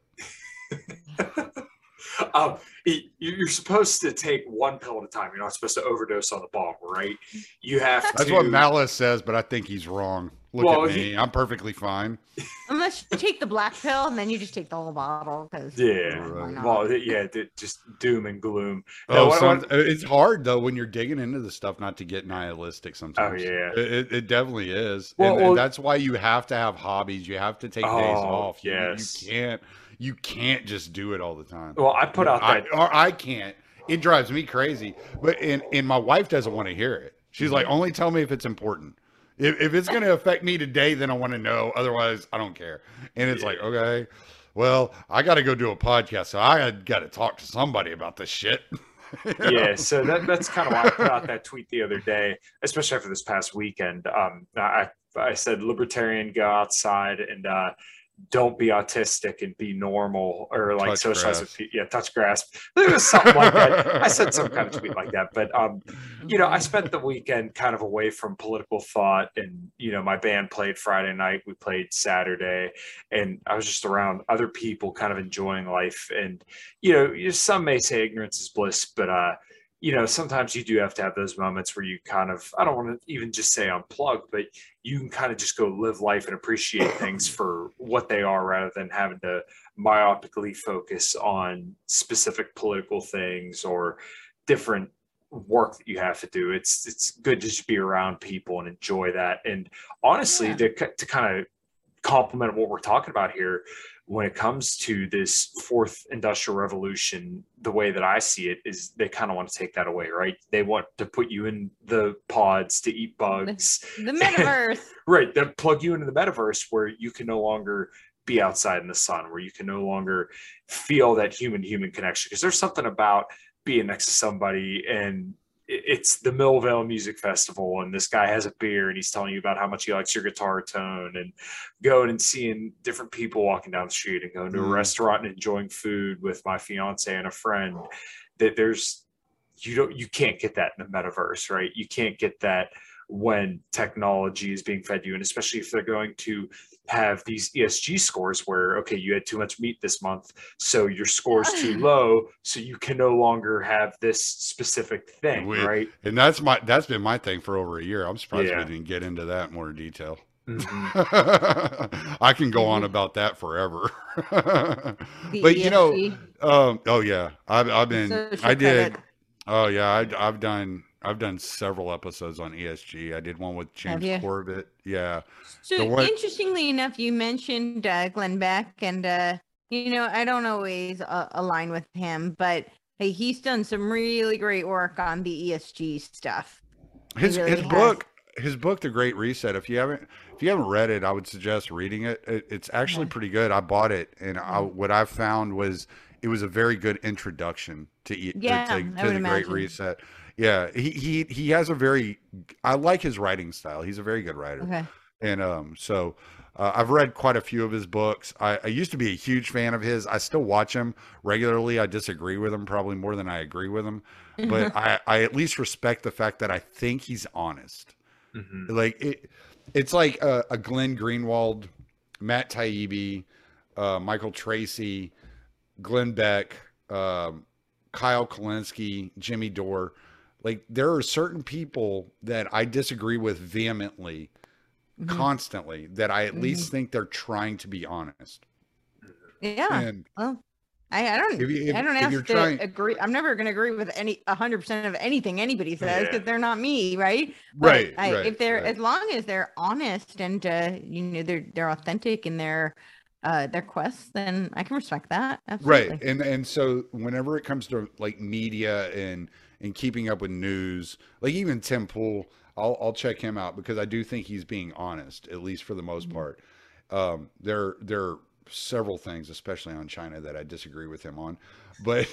[laughs] [laughs] um, you- you're supposed to take one pill at a time. You're not supposed to overdose on the bomb, right? You have That's to. what Malice says, but I think he's wrong. Look Well, at he- me. I'm perfectly fine. [laughs] Unless you take the black pill and then you just take the whole bottle because Yeah. Right. Well, yeah, just doom and gloom. Oh, No, what- some- what- it's hard though when you're digging into the stuff not to get nihilistic sometimes. Oh, yeah. it, it, it definitely is. Well, and, and that's why you have to have hobbies. You have to take days Oh, off. You- yes. you, can't. You can't just do it all the time. Well, I put out I, that. or I can't. It drives me crazy. But and and my wife doesn't want to hear it. She's like, only tell me if it's important. If, if it's going to affect me today, then I want to know. Otherwise, I don't care. And it's like, okay, well, I got to go do a podcast, so I got to talk to somebody about this shit. [laughs] yeah, [laughs] so that, that's kind of why I put out that tweet the other day, especially after this past weekend. Um, I I said libertarian go outside and uh, don't be autistic and be normal or like Touch socialize grass. with people. Yeah, touch grass. There was something like that. I said some kind of tweet like that. But um, you know, I spent the weekend kind of away from political thought and you know, my band played Friday night, we played Saturday, and I was just around other people kind of enjoying life. And you know, some may say ignorance is bliss, but uh you know, sometimes you do have to have those moments where you kind of, I don't want to even just say unplug, but you can kind of just go live life and appreciate things [laughs] for what they are rather than having to myopically focus on specific political things or different work that you have to do. It's it's good to just be around people and enjoy that. And honestly, Yeah. to to kind of complement what we're talking about here, when it comes to this fourth industrial revolution, the way that I see it is they kind of want to take that away, right? They want to put you in the pods to eat bugs. The metaverse. [laughs] Right. They plug you into the metaverse where you can no longer be outside in the sun, where you can no longer feel that human human connection. Because there's something about being next to somebody and it's the Millvale Music Festival, and this guy has a beer and he's telling you about how much he likes your guitar tone, and going and seeing different people walking down the street and going to a Mm. restaurant and enjoying food with my fiance and a friend. That there's you don't you can't get that in the metaverse, right? You can't get that when technology is being fed you, and especially if they're going to have these ESG scores where okay, you had too much meat this month, so your score is too [sighs] low, so you can no longer have this specific thing, We- right? And that's my that's been my thing for over a year. I'm surprised Yeah. we didn't get into that in more detail. Mhm. [laughs] I can go on about that forever. The [laughs] but you know, um, oh yeah, I've I've been Social I did. credit. Oh yeah, I, I've done I've done several episodes on ESG. I did one with James? Corbett. Yeah, So one- interestingly enough, you mentioned uh, Glenn Beck, and uh, you know I don't always uh, align with him, but hey, he's done some really great work on the ESG stuff. His really his has. book his book The Great Reset. If you haven't if you haven't read it, I would suggest reading it. it it's actually pretty good. I bought it, and I, Mhm. what I found was it was a very good introduction to e- to- Yeah, to, to would the Great. Reset. Yeah, he he he has a very I like his writing style. He's a very good writer. Okay. And um, so uh, I've read quite a few of his books. I, I used to be a huge fan of his. I still watch him regularly. I disagree with him probably more than I agree with him, but [laughs] I, I at least respect the fact that I think he's honest. Mhm. Like it, it's like a, a Glenn Greenwald, Matt Taibbi, uh, Michael Tracey, Glenn Beck, um, Kyle Kulinski, Jimmy Dore. Like there are certain people that I disagree with vehemently, Mhm. constantly. That I at least think they're trying to be honest. Yeah. And Well, I, I don't. If you- if- I don't have you're to trying- agree. I'm never going to agree with any hundred percent of anything anybody says Yeah. because they're not me, right? But Right, I, right, if they're right. as long as they're honest and uh, you know they're they're authentic in their uh their quests, then I can respect that. Absolutely. right and and so whenever it comes to like media and and keeping up with news like even tim pool i'll i'll check him out because i do think he's being honest at least for the most Mhm. part um there there are several things especially on china that i disagree with him on but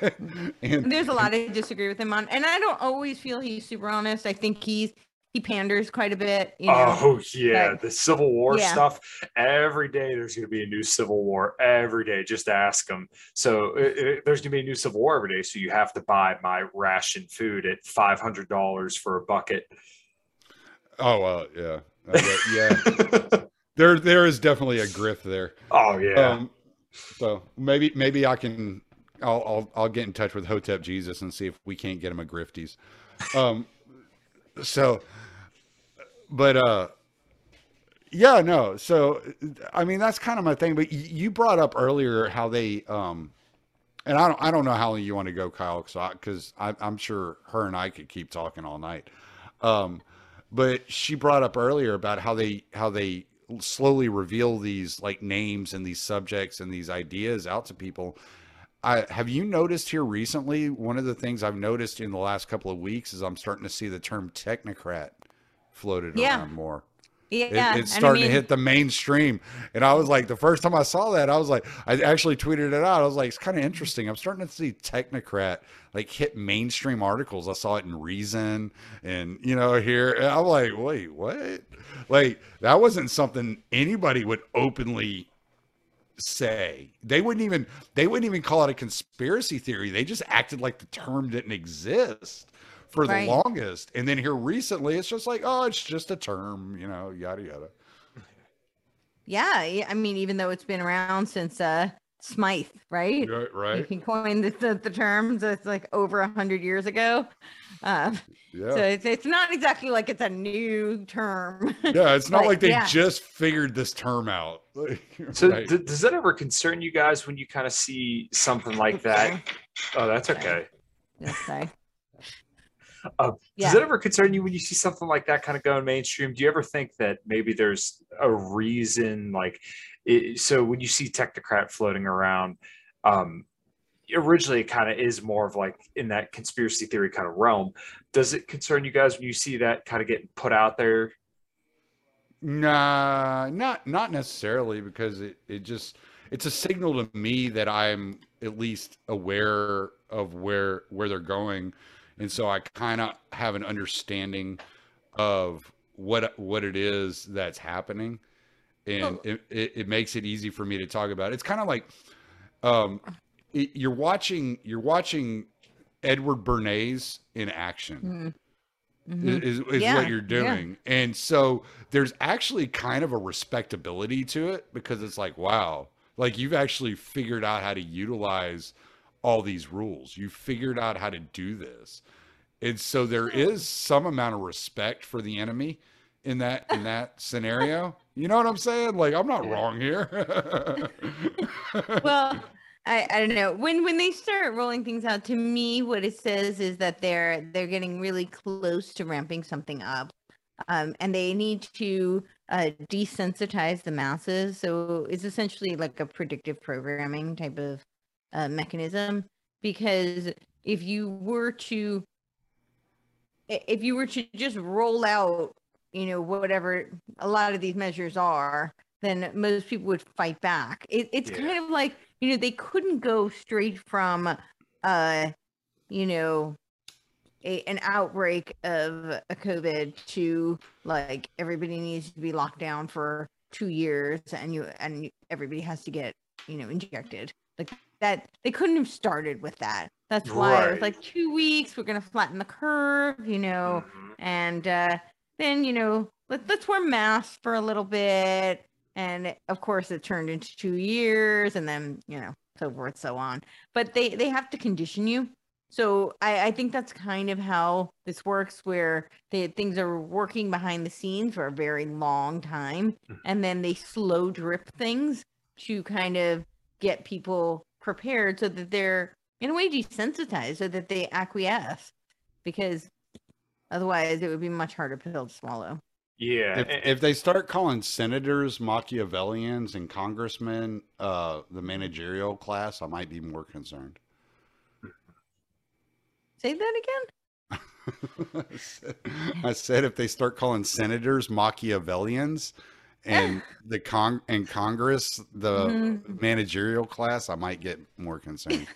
[laughs] and There's a lot I disagree with him on, and I don't always feel he's super honest. I think he's he panders quite a bit. You know, Oh yeah, but- the Civil War Yeah. stuff. Every day there's going to be a new Civil War. Every day, just ask them. So uh, uh, there's going to be a new Civil War every day. So you have to buy my ration food at five hundred dollars for a bucket. oh uh, yeah Uh, yeah [laughs] there there is definitely a grift there oh yeah. Um, so maybe maybe I can I'll, I'll I'll get in touch with Hotep Jesus and see if we can't get him a grifties. Um, so, but uh, yeah, no. So I mean that's kind of my thing. But you brought up earlier how they um, and I don't I don't know how long you want to go, Kyle, because I'm sure her and I could keep talking all night. Um, but she brought up earlier about how they how they slowly reveal these like names and these subjects and these ideas out to people. I have you noticed here recently? One of the things I've noticed in the last couple of weeks is I'm starting to see the term technocrat floated Yeah. around more. yeah, It- it's I starting mean, to hit the mainstream. And I was like, the first time I saw that, I was like, I actually tweeted it out. I was like, it's kind of interesting. I'm starting to see technocrat like hit mainstream articles. I saw it in Reason and, you know, here. I'm like, wait, what? Like, that wasn't something anybody would openly say. They wouldn't even they wouldn't even call it a conspiracy theory. They just acted like the term didn't exist for the longest. And then here recently it's just like, oh, it's just a term, you know, yada yada. Yeah, yeah, I mean, even though it's been around since uh Smyth, right? Right, right. He coined the, the, the terms. It's like over a hundred years ago. Um, Yeah. So it's it's not exactly like it's a new term. [laughs] yeah, it's not like they yeah. just figured this term out. [laughs] So Right. d- does that ever concern you guys when you kind of see something like that? [laughs] Oh, that's okay. Yes, I- Uh, Yeah. Does it ever concern you when you see something like that kind of going mainstream? Do you ever think that maybe there's a reason, like, it, so when you see technocrat floating around, um, originally it kind of is more of like in that conspiracy theory kind of realm. Does it concern you guys when you see that kind of getting put out there? Nah, not not necessarily because it, it just it's a signal to me that I'm at least aware of where where they're going, and so I kind of have an understanding of what what it is that's happening, and it, it, it makes it easy for me to talk about. It's kind of like, um, it, you're watching you're watching Edward Bernays in action Mhm. is, is Yeah, what you're yeah. doing. And so there's actually kind of a respectability to it because it's like, wow, like you've actually figured out how to utilize all these rules. You figured out how to do this. And so there is some amount of respect for the enemy in that in [laughs] that scenario. You know what I'm saying? Like I'm not wrong here. [laughs] well [laughs] I, I don't know when when they start rolling things out to me what it says is that they're they're getting really close to ramping something up um, and they need to uh, desensitize the masses so it's essentially like a predictive programming type of uh, mechanism because if you were to if you were to just roll out you know whatever a lot of these measures are then most people would fight back it, it's Yeah. kind of like you know they couldn't go straight from uh you know a, an outbreak of a covid to like everybody needs to be locked down for two years and you and everybody has to get you know injected like that they couldn't have started with that that's why it was like two weeks we're gonna flatten the curve you know Mhm. and uh, then you know let, let's wear masks for a little bit and of course it turned into two years and then you know so forth so on but they they have to condition you so i i think that's kind of how this works where they, things are working behind the scenes for a very long time Mhm. and then they slow drip things to kind of get people prepared so that they're in a way desensitized so that they acquiesce because otherwise it would be much harder pill to swallow Yeah. if, and- if they start calling senators Machiavellians and congressmen uh, the managerial class, I might be more concerned. say that again [laughs] I said if they start calling senators Machiavellians and [laughs] the con and Congress the Mhm. managerial class, I might get more concerned.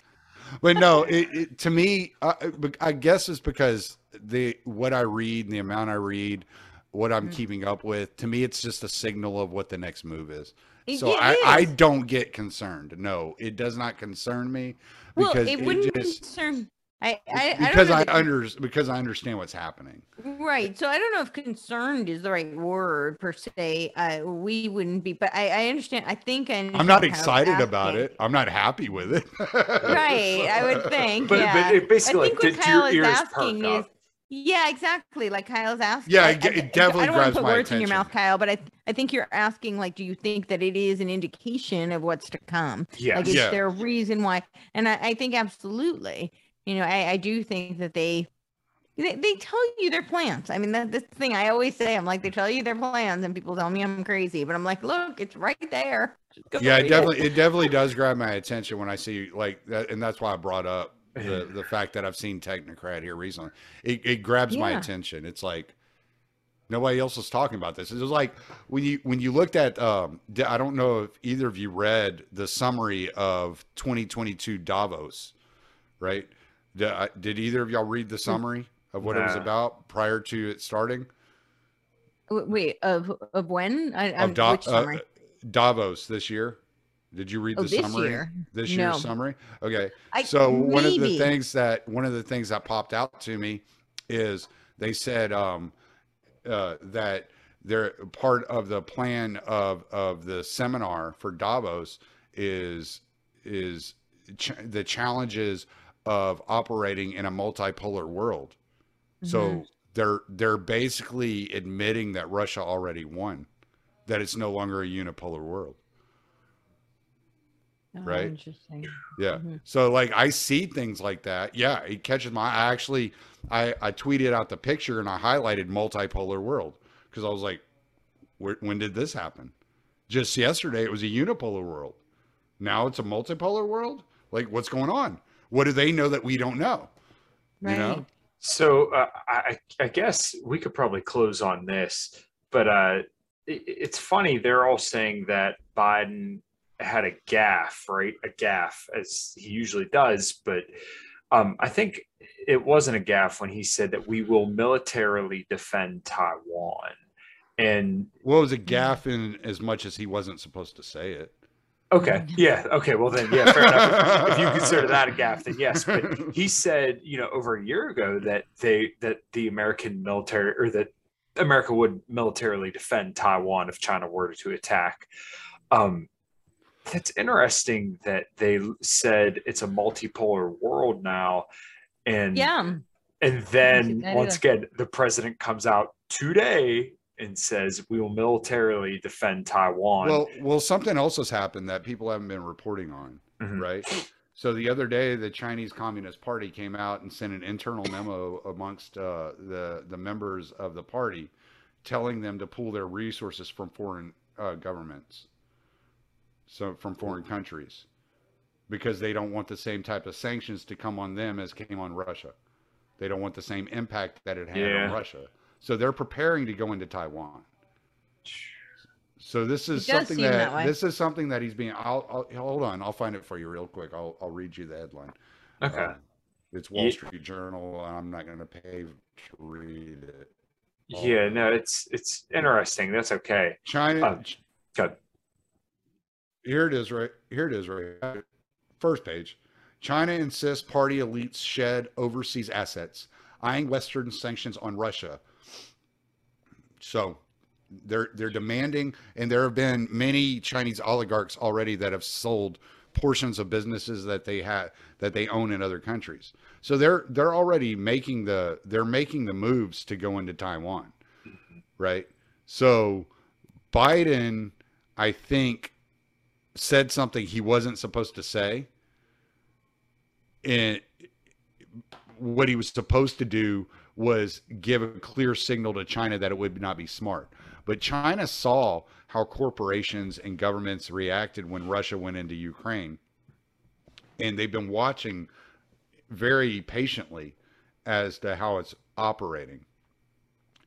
but no, it, it, to me, I, I guess it's because the what I read and the amount I read, what I'm Mhm. keeping up with, to me, it's just a signal of what the next move is. It- So I, I don't get concerned. No, it does not concern me well because it it wouldn't just concern I, I, I because don't I know under because I understand what's happening. right so i don't know if concerned is the right word per se uh we wouldn't be but i i understand i think I I'm not excited about it. I'm not happy with it. [laughs] right i would think But- but yeah it basically, I think like, what did your Kyle is asking is yeah exactly like kyle's asking Yeah, I- it ge- I- it definitely i don't want to put my words in your mouth kyle but i i think you're asking like do you think that it is an indication of what's to come Yes. Like, is Yeah. there a reason why? And I, I think absolutely. You know, I, I do think that they, they they tell you their plans. I mean, that this thing I always say. I'm like, they tell you their plans, and people tell me I'm crazy, but I'm like, look, it's right there. [laughs] Yeah, it definitely it definitely does grab my attention when I see like that, and that's why I brought up the the fact that I've seen Technocrat here recently. It it grabs my attention. It's like nobody else is talking about this. It was like when you when you looked at um d- I don't know if either of you read the summary of 2022 Davos, right? Did, I- did either of y'all read the summary of what it was about prior to it starting? Wait, of of when? I, Of I'm, Da- which uh. Davos this year. Did you read Oh, the this summary? year? This No. year's summary? Okay. I, so one of the things that one of the things that popped out to me is they said um, uh, that they're part of the plan of of the seminar for Davos is is ch- the challenges of operating in a multipolar world. So Mhm. they're they're basically admitting that Russia already won, that it's no longer a unipolar world. Oh, right? Interesting. Yeah. Mhm. So like I see things like that. Yeah, it catches my I actually I I tweeted out the picture and I highlighted multipolar world because I was like Where, when did this happen? Just yesterday it was a unipolar world. Now it's a multipolar world? Like what's going on? What do they know that we don't know? You know? So uh, I, I guess we could probably close on this, but uh, it, it's funny. They're all saying that Biden had a gaffe, right? A gaffe, as he usually does. But um, I think it wasn't a gaffe when he said that we will militarily defend Taiwan. And What was a gaffe in as much as he wasn't supposed to say it? Okay. [laughs] Yeah. Okay. Well, then, yeah, fair enough. If you consider [laughs] that a gaffe, then yes. But he said, you know, over a year ago that they that the American military or that America would militarily defend Taiwan if China were to attack. Um, that's interesting that they said it's a multipolar world now, and Yeah. and then once again, the president comes out today and says we will militarily defend Taiwan. Well, well, something else has happened that people haven't been reporting on, Mhm. right? So the other day, the Chinese Communist Party came out and sent an internal memo amongst uh, the the members of the party, telling them to pull their resources from foreign uh, governments, so from foreign countries, because they don't want the same type of sanctions to come on them as came on Russia. They don't want the same impact that it had Yeah. on Russia. So they're preparing to go into Taiwan. So this is something that, that this is something that he's being. I'll, I'll hold on. I'll find it for you real quick. I'll I'll read you the headline. okay. Um, it's Wall Ye- Street Journal. I'm not going to pay to read it. Yeah, no, it's it's interesting. That's okay. China. Uh, Good. Here it is. Right here it is. Right first page. China insists party elites shed overseas assets, eyeing Western sanctions on Russia. So they're they're demanding, and there have been many Chinese oligarchs already that have sold portions of businesses that they had that they own in other countries. So they're they're already making the they're making the moves to go into Taiwan, right? So Biden, I think, said something he wasn't supposed to say, and what he was supposed to do was give a clear signal to China that it would not be smart. But China saw how corporations and governments reacted when Russia went into Ukraine. And they've been watching very patiently as to how it's operating.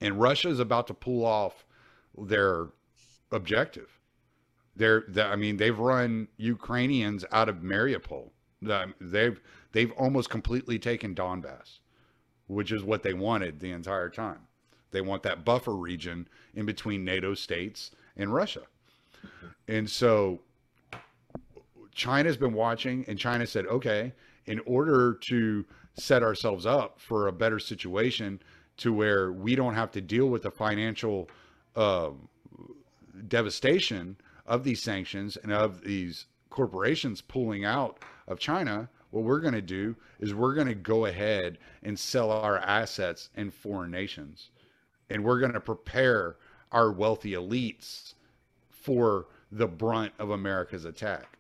And Russia is about to pull off their objective. They're, they- I mean, they've run Ukrainians out of Mariupol. They've they've almost completely taken Donbass, which is what they wanted the entire time. They want that buffer region in between NATO states and Russia. And so China's been watching, and China said, okay, in order to set ourselves up for a better situation to where we don't have to deal with the financial uh, devastation of these sanctions and of these corporations pulling out of China, what we're going to do is we're going to go ahead and sell our assets in foreign nations. And we're going to prepare our wealthy elites for the brunt of America's attack.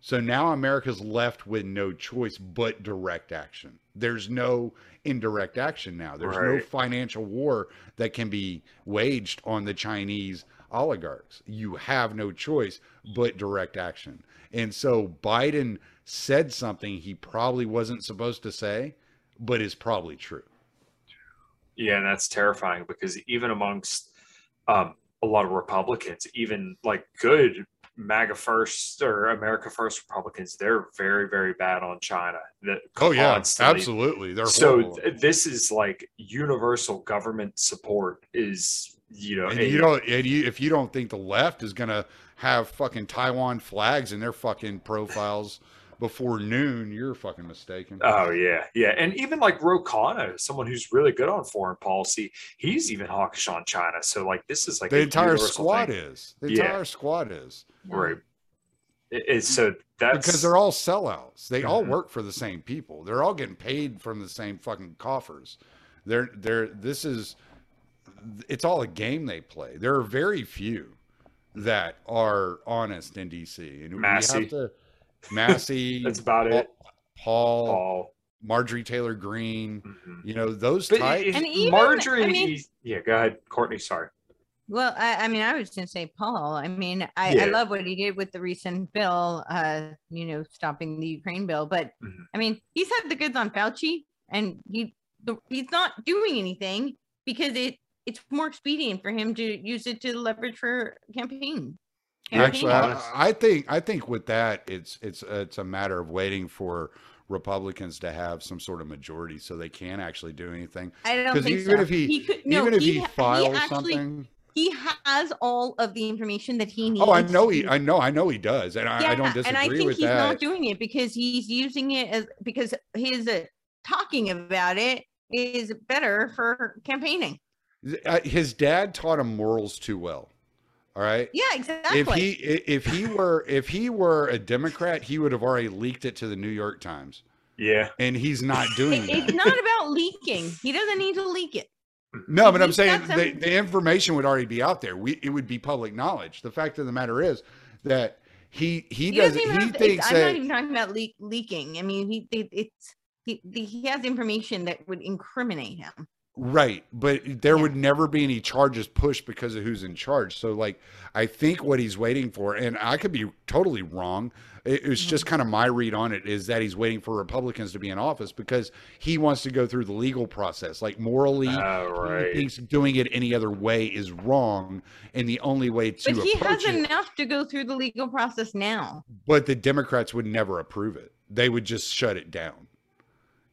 So now America's left with no choice but direct action. There's no indirect action now. There's no financial war that can be waged on the Chinese oligarchs. You have no choice but direct action. And so Biden said something he probably wasn't supposed to say, but is probably true. Yeah, and that's terrifying because even amongst um, a lot of Republicans, even like good MAGA first or America first Republicans, they're very, very bad on China. That Oh yeah, constantly- absolutely. They're So th- this is like universal government support is you know, And a- you don't, and you, if you don't think the left is gonna have fucking Taiwan flags in their fucking profiles before noon, you're fucking mistaken. Oh yeah, yeah, and even like Ro someone who's really good on foreign policy, he's even hawkish on China. So like this is like the entire squad thing. is. The Yeah. entire squad is right. It's so that's because they're all sellouts. They all Mhm. work for the same people. They're all getting paid from the same fucking coffers. They're they're this is it's all a game they play. There are very few that are honest in DC. And Massey. we have to Massey, [laughs] that's about Paul, it. Paul, Paul, Marjorie Taylor Greene, Mhm. you know, those but types. And even- Marjorie, I mean- yeah, go ahead, Courtney. Sorry. Well, I, I mean, I was going to say Paul. I mean, I, Yeah. I love what he did with the recent bill, uh, you know, stopping the Ukraine bill. But Mhm. I mean, he's had the goods on Fauci, and he the, he's not doing anything because it it's more expedient for him to use it to leverage for campaign. Actually. I, I think I think with that, it's it's it's a matter of waiting for Republicans to have some sort of majority so they can actually do anything. I don't Because think even so. if he, could, no, even if he, ha- files actually, something, he has all of the information that he needs. oh, I know he, I know, I know he does, and I, I don't disagree with that. and I think he's that. not doing it because he's using it as because his uh, talking about it is better for campaigning. Uh, His dad taught him morals too well. All right. Yeah, exactly. If he if he were if he were a Democrat, he would have already leaked it to the New York Times, Yeah, and he's not doing It- [laughs] that. it's not about leaking. He doesn't need to leak it. No, but I'm saying got the, the information would already be out there. We it would be public knowledge. The fact of the matter is that he he, He doesn't. doesn't even He have thinks it's, I'm not even talking about leak, leaking. I mean, he it, it's he, the, he has information that would incriminate him. Right, but there Yeah. would never be any charges pushed because of who's in charge. So like, I think what he's waiting for, and I could be totally wrong. It, it's just Mm-hmm. kind of my read on it is that he's waiting for Republicans to be in office because he wants to go through the legal process. Like morally, Oh, right. he thinks doing it any other way is wrong, and the only way to But he has it. enough to go through the legal process now. But the Democrats would never approve it. They would just shut it down.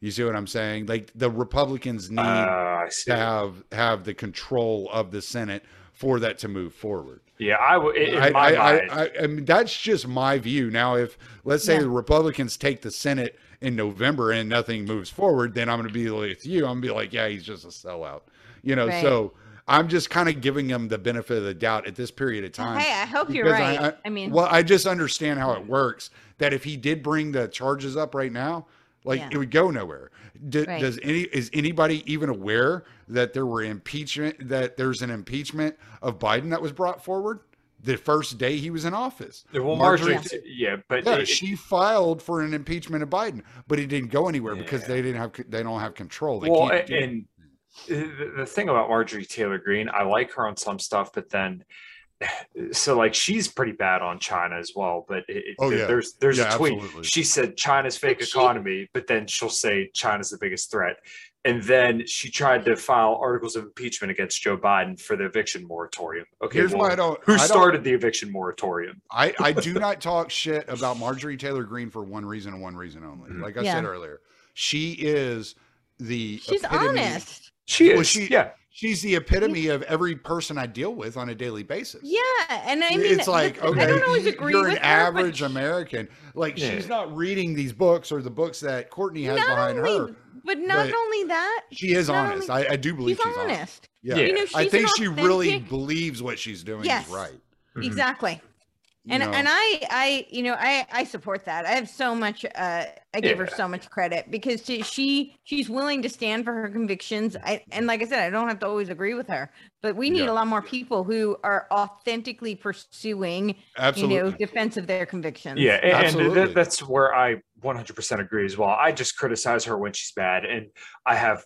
You see what I'm saying? Like the Republicans need Uh, to have have the control of the Senate for that to move forward. Yeah, I would. I, I, I, I, I mean, that's just my view. Now, if let's say Yeah. the Republicans take the Senate in November and nothing moves forward, then I'm going to be with you. I'm going to be like, yeah, he's just a sellout. You know, Right. so I'm just kind of giving him the benefit of the doubt at this period of time. Hey, I hope you're because right. I, I, mean, well, I just understand how it works. That if he did bring the charges up right now, like Yeah. it would go nowhere. D- Right. Does any is anybody even aware that there were impeachment that there's an impeachment of Biden that was brought forward the first day he was in office? well, Marjorie, Marjorie- yeah, but Yeah, it- she filed for an impeachment of Biden, but it didn't go anywhere because they didn't have they don't have control. They well, can't do and the, the thing about Marjorie Taylor Greene, I like her on some stuff, but then so like she's pretty bad on China as well. But it, it- Oh, yeah. there's there's Yeah, a tweet. absolutely. She said China's fake economy, but then she'll say China's the biggest threat. And then she tried to file articles of impeachment against Joe Biden for the eviction moratorium. Okay, Here's well, why I don't. who I don't- started the eviction moratorium? I, I [laughs] do not talk shit about Marjorie Taylor Greene for one reason and one reason only. Mhm. Like I Yeah. said earlier, she is the she's epitome- honest. She is. Well, she- yeah. She's the epitome of every person I deal with on a daily basis. Yeah, and I mean, it's like the- okay, I don't always you- agree you're with an her, but average American. Like Yeah. she's not reading these books or the books that Courtney has not behind only, her. but not but only that, She is honest. only- I, I do believe she's she's, honest. honest. Yeah. You know, I think an she really believes what she's doing Yes. is right. Mhm. Exactly. You and know? and I I you know I I support that. I have so much uh I give her so much credit because she, she she's willing to stand for her convictions. I and like I said, I don't have to always agree with her, but we need Yeah. a lot more people who are authentically pursuing absolutely. you know defense of their convictions. Yeah, and, and Absolutely. that, that's where I 100% agree as well. I just criticize her when she's bad, and I have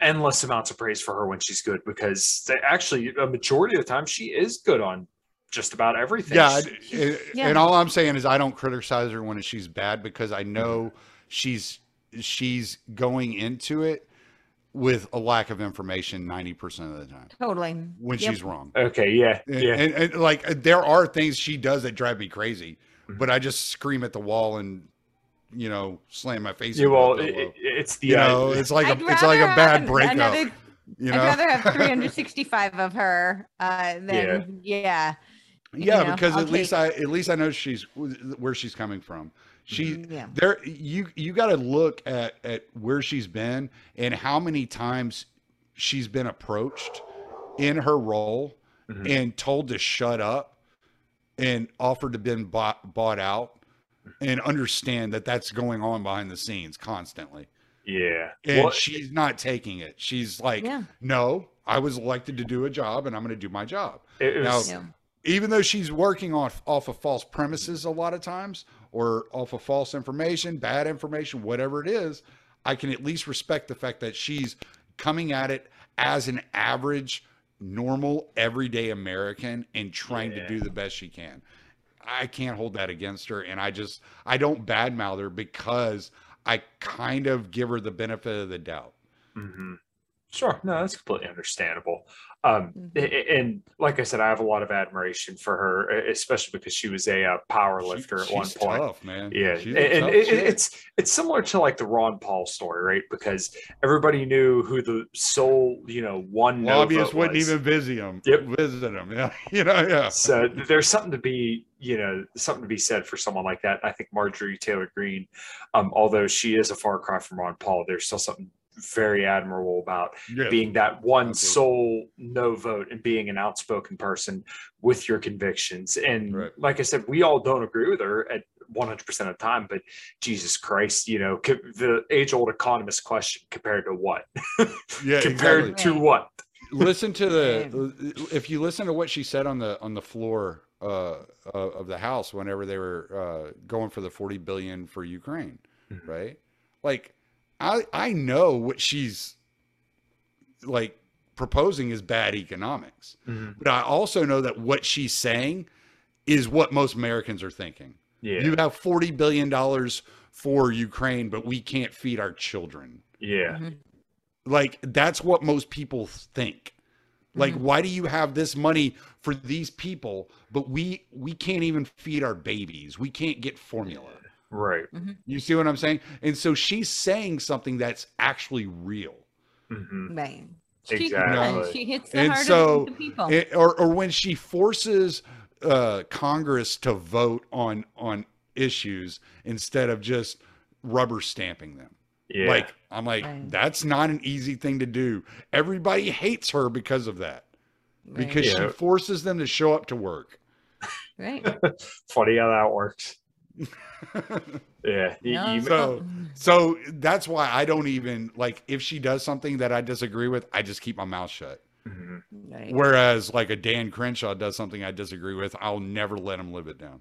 endless amounts of praise for her when she's good because actually a majority of the time she is good on just about everything. Yeah, She- I- yeah. and all I'm saying is I don't criticize her when she's bad because I know she's she's going into it with a lack of information 90% of the time Totally. when Yep. she's wrong. okay, yeah, And, yeah. and, and, like there are things she does that drive me crazy, Mhm. but I just scream at the wall and you know slam my face. yeah well, it, it's the you uh, know, it's like a I'd it's like a bad have breakup. Another, You I'd rather have [laughs] 365 of her uh, than yeah. yeah, know, because I'll at least I at least I know she's where she's coming from. She Mhm, yeah. there you you got to look at at where she's been and how many times she's been approached in her role Mhm. and told to shut up and offered to been bought bought out and understand that that's going on behind the scenes constantly Yeah. and Well, she's not taking it she's like Yeah. no i was elected to do a job and i'm going to do my job it was, Yeah. Even though she's working off off of false premises a lot of times or off of false information, bad information, whatever it is, I can at least respect the fact that she's coming at it as an average, normal, everyday American and trying Yeah. to do the best she can. I can't hold that against her, and I just I don't badmouth her because I kind of give her the benefit of the doubt. Mhm. Sure. No, that's completely understandable. Um, Mhm. a- a- and like I said, I have a lot of admiration for her, especially because she was a uh, power She- lifter at one point. tough, man. Yeah, She's and, and tough it, it's it's similar to like the Ron Paul story, right? Because everybody knew who the sole, you know, one no lobbyists vote wouldn't was. even visit him. Yep. Visit him. Yeah. [laughs] You know, yeah. So there's something to be, you know, something to be said for someone like that. I think Marjorie Taylor Greene, um, although she is a far cry from Ron Paul, there's still something very admirable about Yeah. being that one Absolutely. sole no vote and being an outspoken person with your convictions. And Right. like I said, we all don't agree with her at 100% of the time, but Jesus Christ, you know, co- the age old economist question compared to what? [laughs] Yeah, compared exactly. to what? listen to the if you listen to what she said on the on the floor uh, uh, of the house whenever they were uh, going for the 40 billion for Ukraine, Mhm. right? Like I I know what she's like proposing is bad economics. Mm-hmm. But I also know that what she's saying is what most Americans are thinking. Yeah. You have 40 billion dollars for Ukraine, but we can't feed our children yeah. Mm-hmm. like that's what most people think like mm-hmm. why do you have this money for these people but we we can't even feed our babies we can't get formula Right. you see what i'm saying and so she's saying something that's actually real hmm Right. She, Exactly. and she hits the and heart so of the people. it- or or when she forces uh congress to vote on on issues instead of just rubber stamping them Yeah. Like I'm like Right. that's not an easy thing to do. Everybody hates her because of that. Because she forces them to show up to work. right. [laughs] funny how that works. [laughs] Yeah. you- No, you- So so that's why I don't even like if she does something that I disagree with, I just keep my mouth shut. Mhm. Right. Whereas like a Dan Crenshaw does something I disagree with, I'll never let him live it down.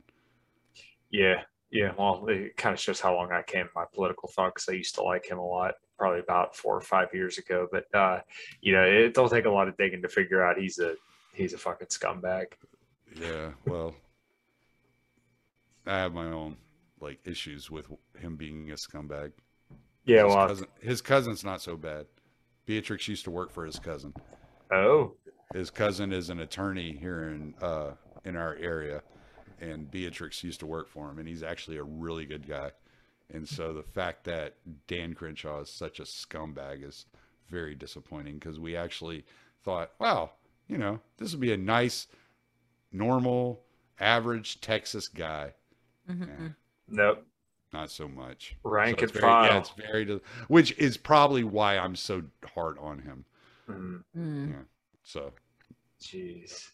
Yeah, yeah. Well, it kind of shows how long I came my political thought because I used to like him a lot, probably about four or five years ago. But uh, you know, it don't take a lot of digging to figure out he's a he's a fucking scumbag. Yeah, well I have my own like issues with him being a scumbag. Yeah, his, well, cousin, his cousin's not so bad. Beatrix used to work for his cousin. oh, His cousin is an attorney here in uh, in our area, and Beatrix used to work for him, and he's actually a really good guy. And so the fact that Dan Crenshaw is such a scumbag is very disappointing because we actually thought, wow, you know, this would be a nice, normal, average Texas guy. Mhm. Yeah, nope. not so much. Rank So it's and very, file. Yeah, it's very, which is probably why I'm so hard on him. Mhm. Mm. So Jeez.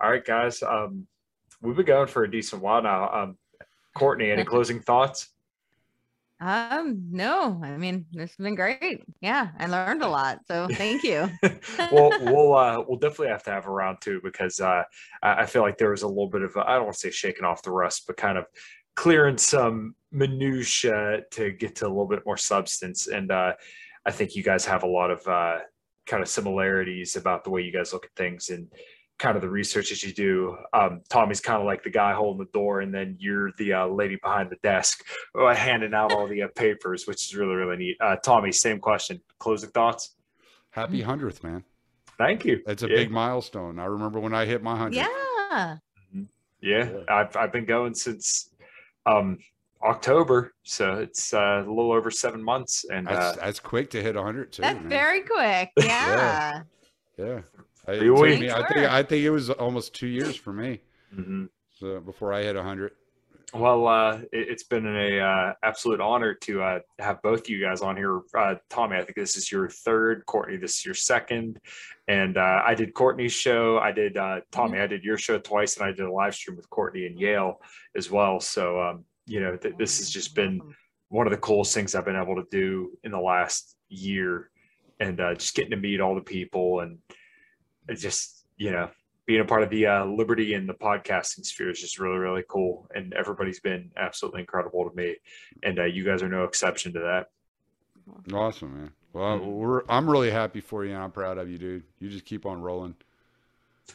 All right, guys. Um, we've been going for a decent while now. Um, Courtney, any closing thoughts? Um, no, I mean, this has been great. Yeah, I learned a lot. So thank you. [laughs] well, we'll uh, we'll definitely have to have a round two because uh, I I feel like there was a little bit of I don't want to say shaking off the rust, but kind of clearing some minutia to get to a little bit more substance. And uh, I think you guys have a lot of uh, kind of similarities about the way you guys look at things and kind of the research that you do. Um, Tommy's kind of like the guy holding the door, and then you're the uh, lady behind the desk uh, handing out all the uh, papers, which is really really neat. Uh, Tommy, same question. Closing thoughts. happy hundredth, man. Thank you. That's a Yeah. big milestone. I remember when I hit my hundred. Yeah. Yeah, Yeah. I've I've been going since um October, so it's uh, a little over seven months, and That's, uh, that's quick to hit 100 too. That's man. very quick. [laughs] Yeah. yeah. I, it Three took weeks. me- I think I think it was almost two years for me. mhm. So before I hit 100. well, uh, it, it's been an uh, absolute honor to uh, have both you guys on here. Uh, Tommy, I think this is your third. Courtney, this is your second. And uh, I did Courtney's show. I did uh, Tommy. I did your show twice, and I did a live stream with Courtney and Yale as well. So um, you know, th- this has just been one of the coolest things I've been able to do in the last year, and uh, just getting to meet all the people and it's just you know being a part of the uh, liberty and the podcasting sphere is just really really cool, and everybody's been absolutely incredible to me, and uh, you guys are no exception to that. Awesome, man. Well, Mhm. we're I'm really happy for you and I'm proud of you, dude. You just keep on rolling.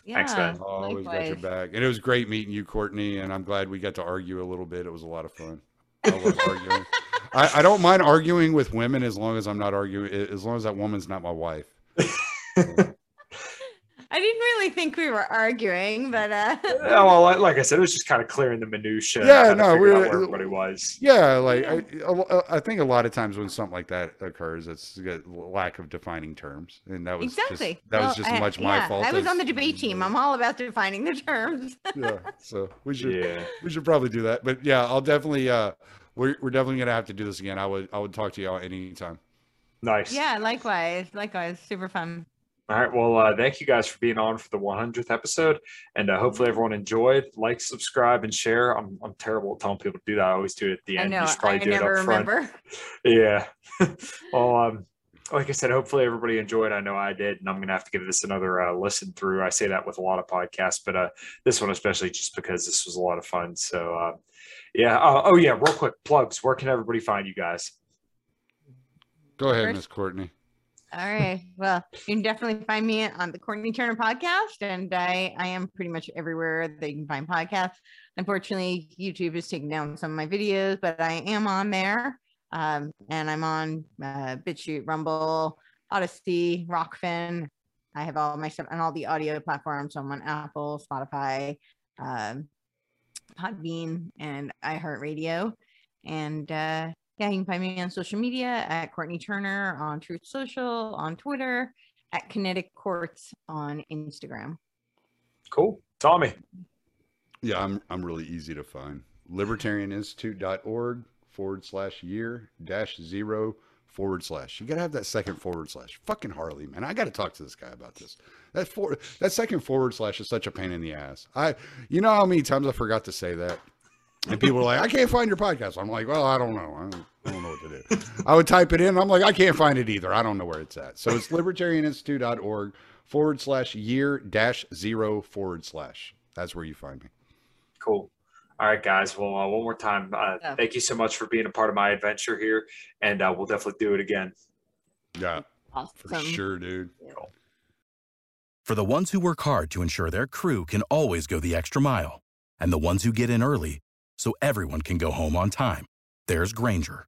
Yeah. Thanks, man. I always got your back. And it was great meeting you, Courtney, and I'm glad we got to argue a little bit. It was a lot of fun. I love [laughs] arguing. I, I don't mind arguing with women as long as I'm not arguing as long as that woman's not my wife. [laughs] I didn't really think we were arguing, but uh Yeah, well, like, like I said, it was just kind of clearing the minutia. Yeah, no, figuring out we're- where everybody was. Yeah, like I, I, I think a lot of times when something like that occurs, it's a lack of defining terms, and that was exactly. just, that was just I- as much my fault. I was as- on the debate team. I'm all about defining the terms. yeah, so we should Yeah, we should probably do that. But yeah, I'll definitely uh, we're we're definitely gonna have to do this again. I would I would talk to y'all anytime. nice. yeah, likewise. Likewise. Super fun. All right. Well, uh, thank you guys for being on for the 100th episode, and uh, hopefully everyone enjoyed. Like, subscribe, and share. I'm I'm terrible at telling people to do that. I always do it at the end. I know. You should I probably do never it up front. remember. [laughs] Yeah. [laughs] well, um, like I said, hopefully everybody enjoyed. I know I did, and I'm gonna have to give this another uh, listen through. I say that with a lot of podcasts, but uh, this one especially just because this was a lot of fun. So, uh, yeah. Uh, oh yeah, real quick plugs. Where can everybody find you guys? Go ahead, First- Miss Courtney. All right. Well, you can definitely find me on the Courtney Turner podcast, and I I am pretty much everywhere that you can find podcasts. Unfortunately, YouTube is taking down some of my videos, but I am on there. Um, and I'm on uh, BitChute, Rumble, Odysee, Rokfin. I have all my stuff on all the audio platforms. I'm on Apple, Spotify, um, Podbean, and iHeartRadio. And uh, yeah, you can find me on social media at Courtney Turner on Truth Social, on Twitter, at Kinetic Courts on Instagram. Cool, Tommy. Yeah, I'm I'm really easy to find. Libertarianinstitute.org forward slash year dash zero forward slash. You gotta have that second forward slash. Fucking Harley, man. I gotta talk to this guy about this. That for that second forward slash is such a pain in the ass. I you know how many times I forgot to say that? And people are like, I can't find your podcast. I'm like, well, I don't know. I don't, I don't know what to do. [laughs] I would type it in. I'm like, I can't find it either. I don't know where it's at. So it's libertarianinstitute.org forward slash year dash zero forward slash. That's where you find me. Cool. All right, guys. Well, uh, one more time, uh, Yeah. thank you so much for being a part of my adventure here, and uh, we'll definitely do it again. Yeah, Awesome. for sure, dude. For the ones who work hard to ensure their crew can always go the extra mile, and the ones who get in early so everyone can go home on time, there's Grainger,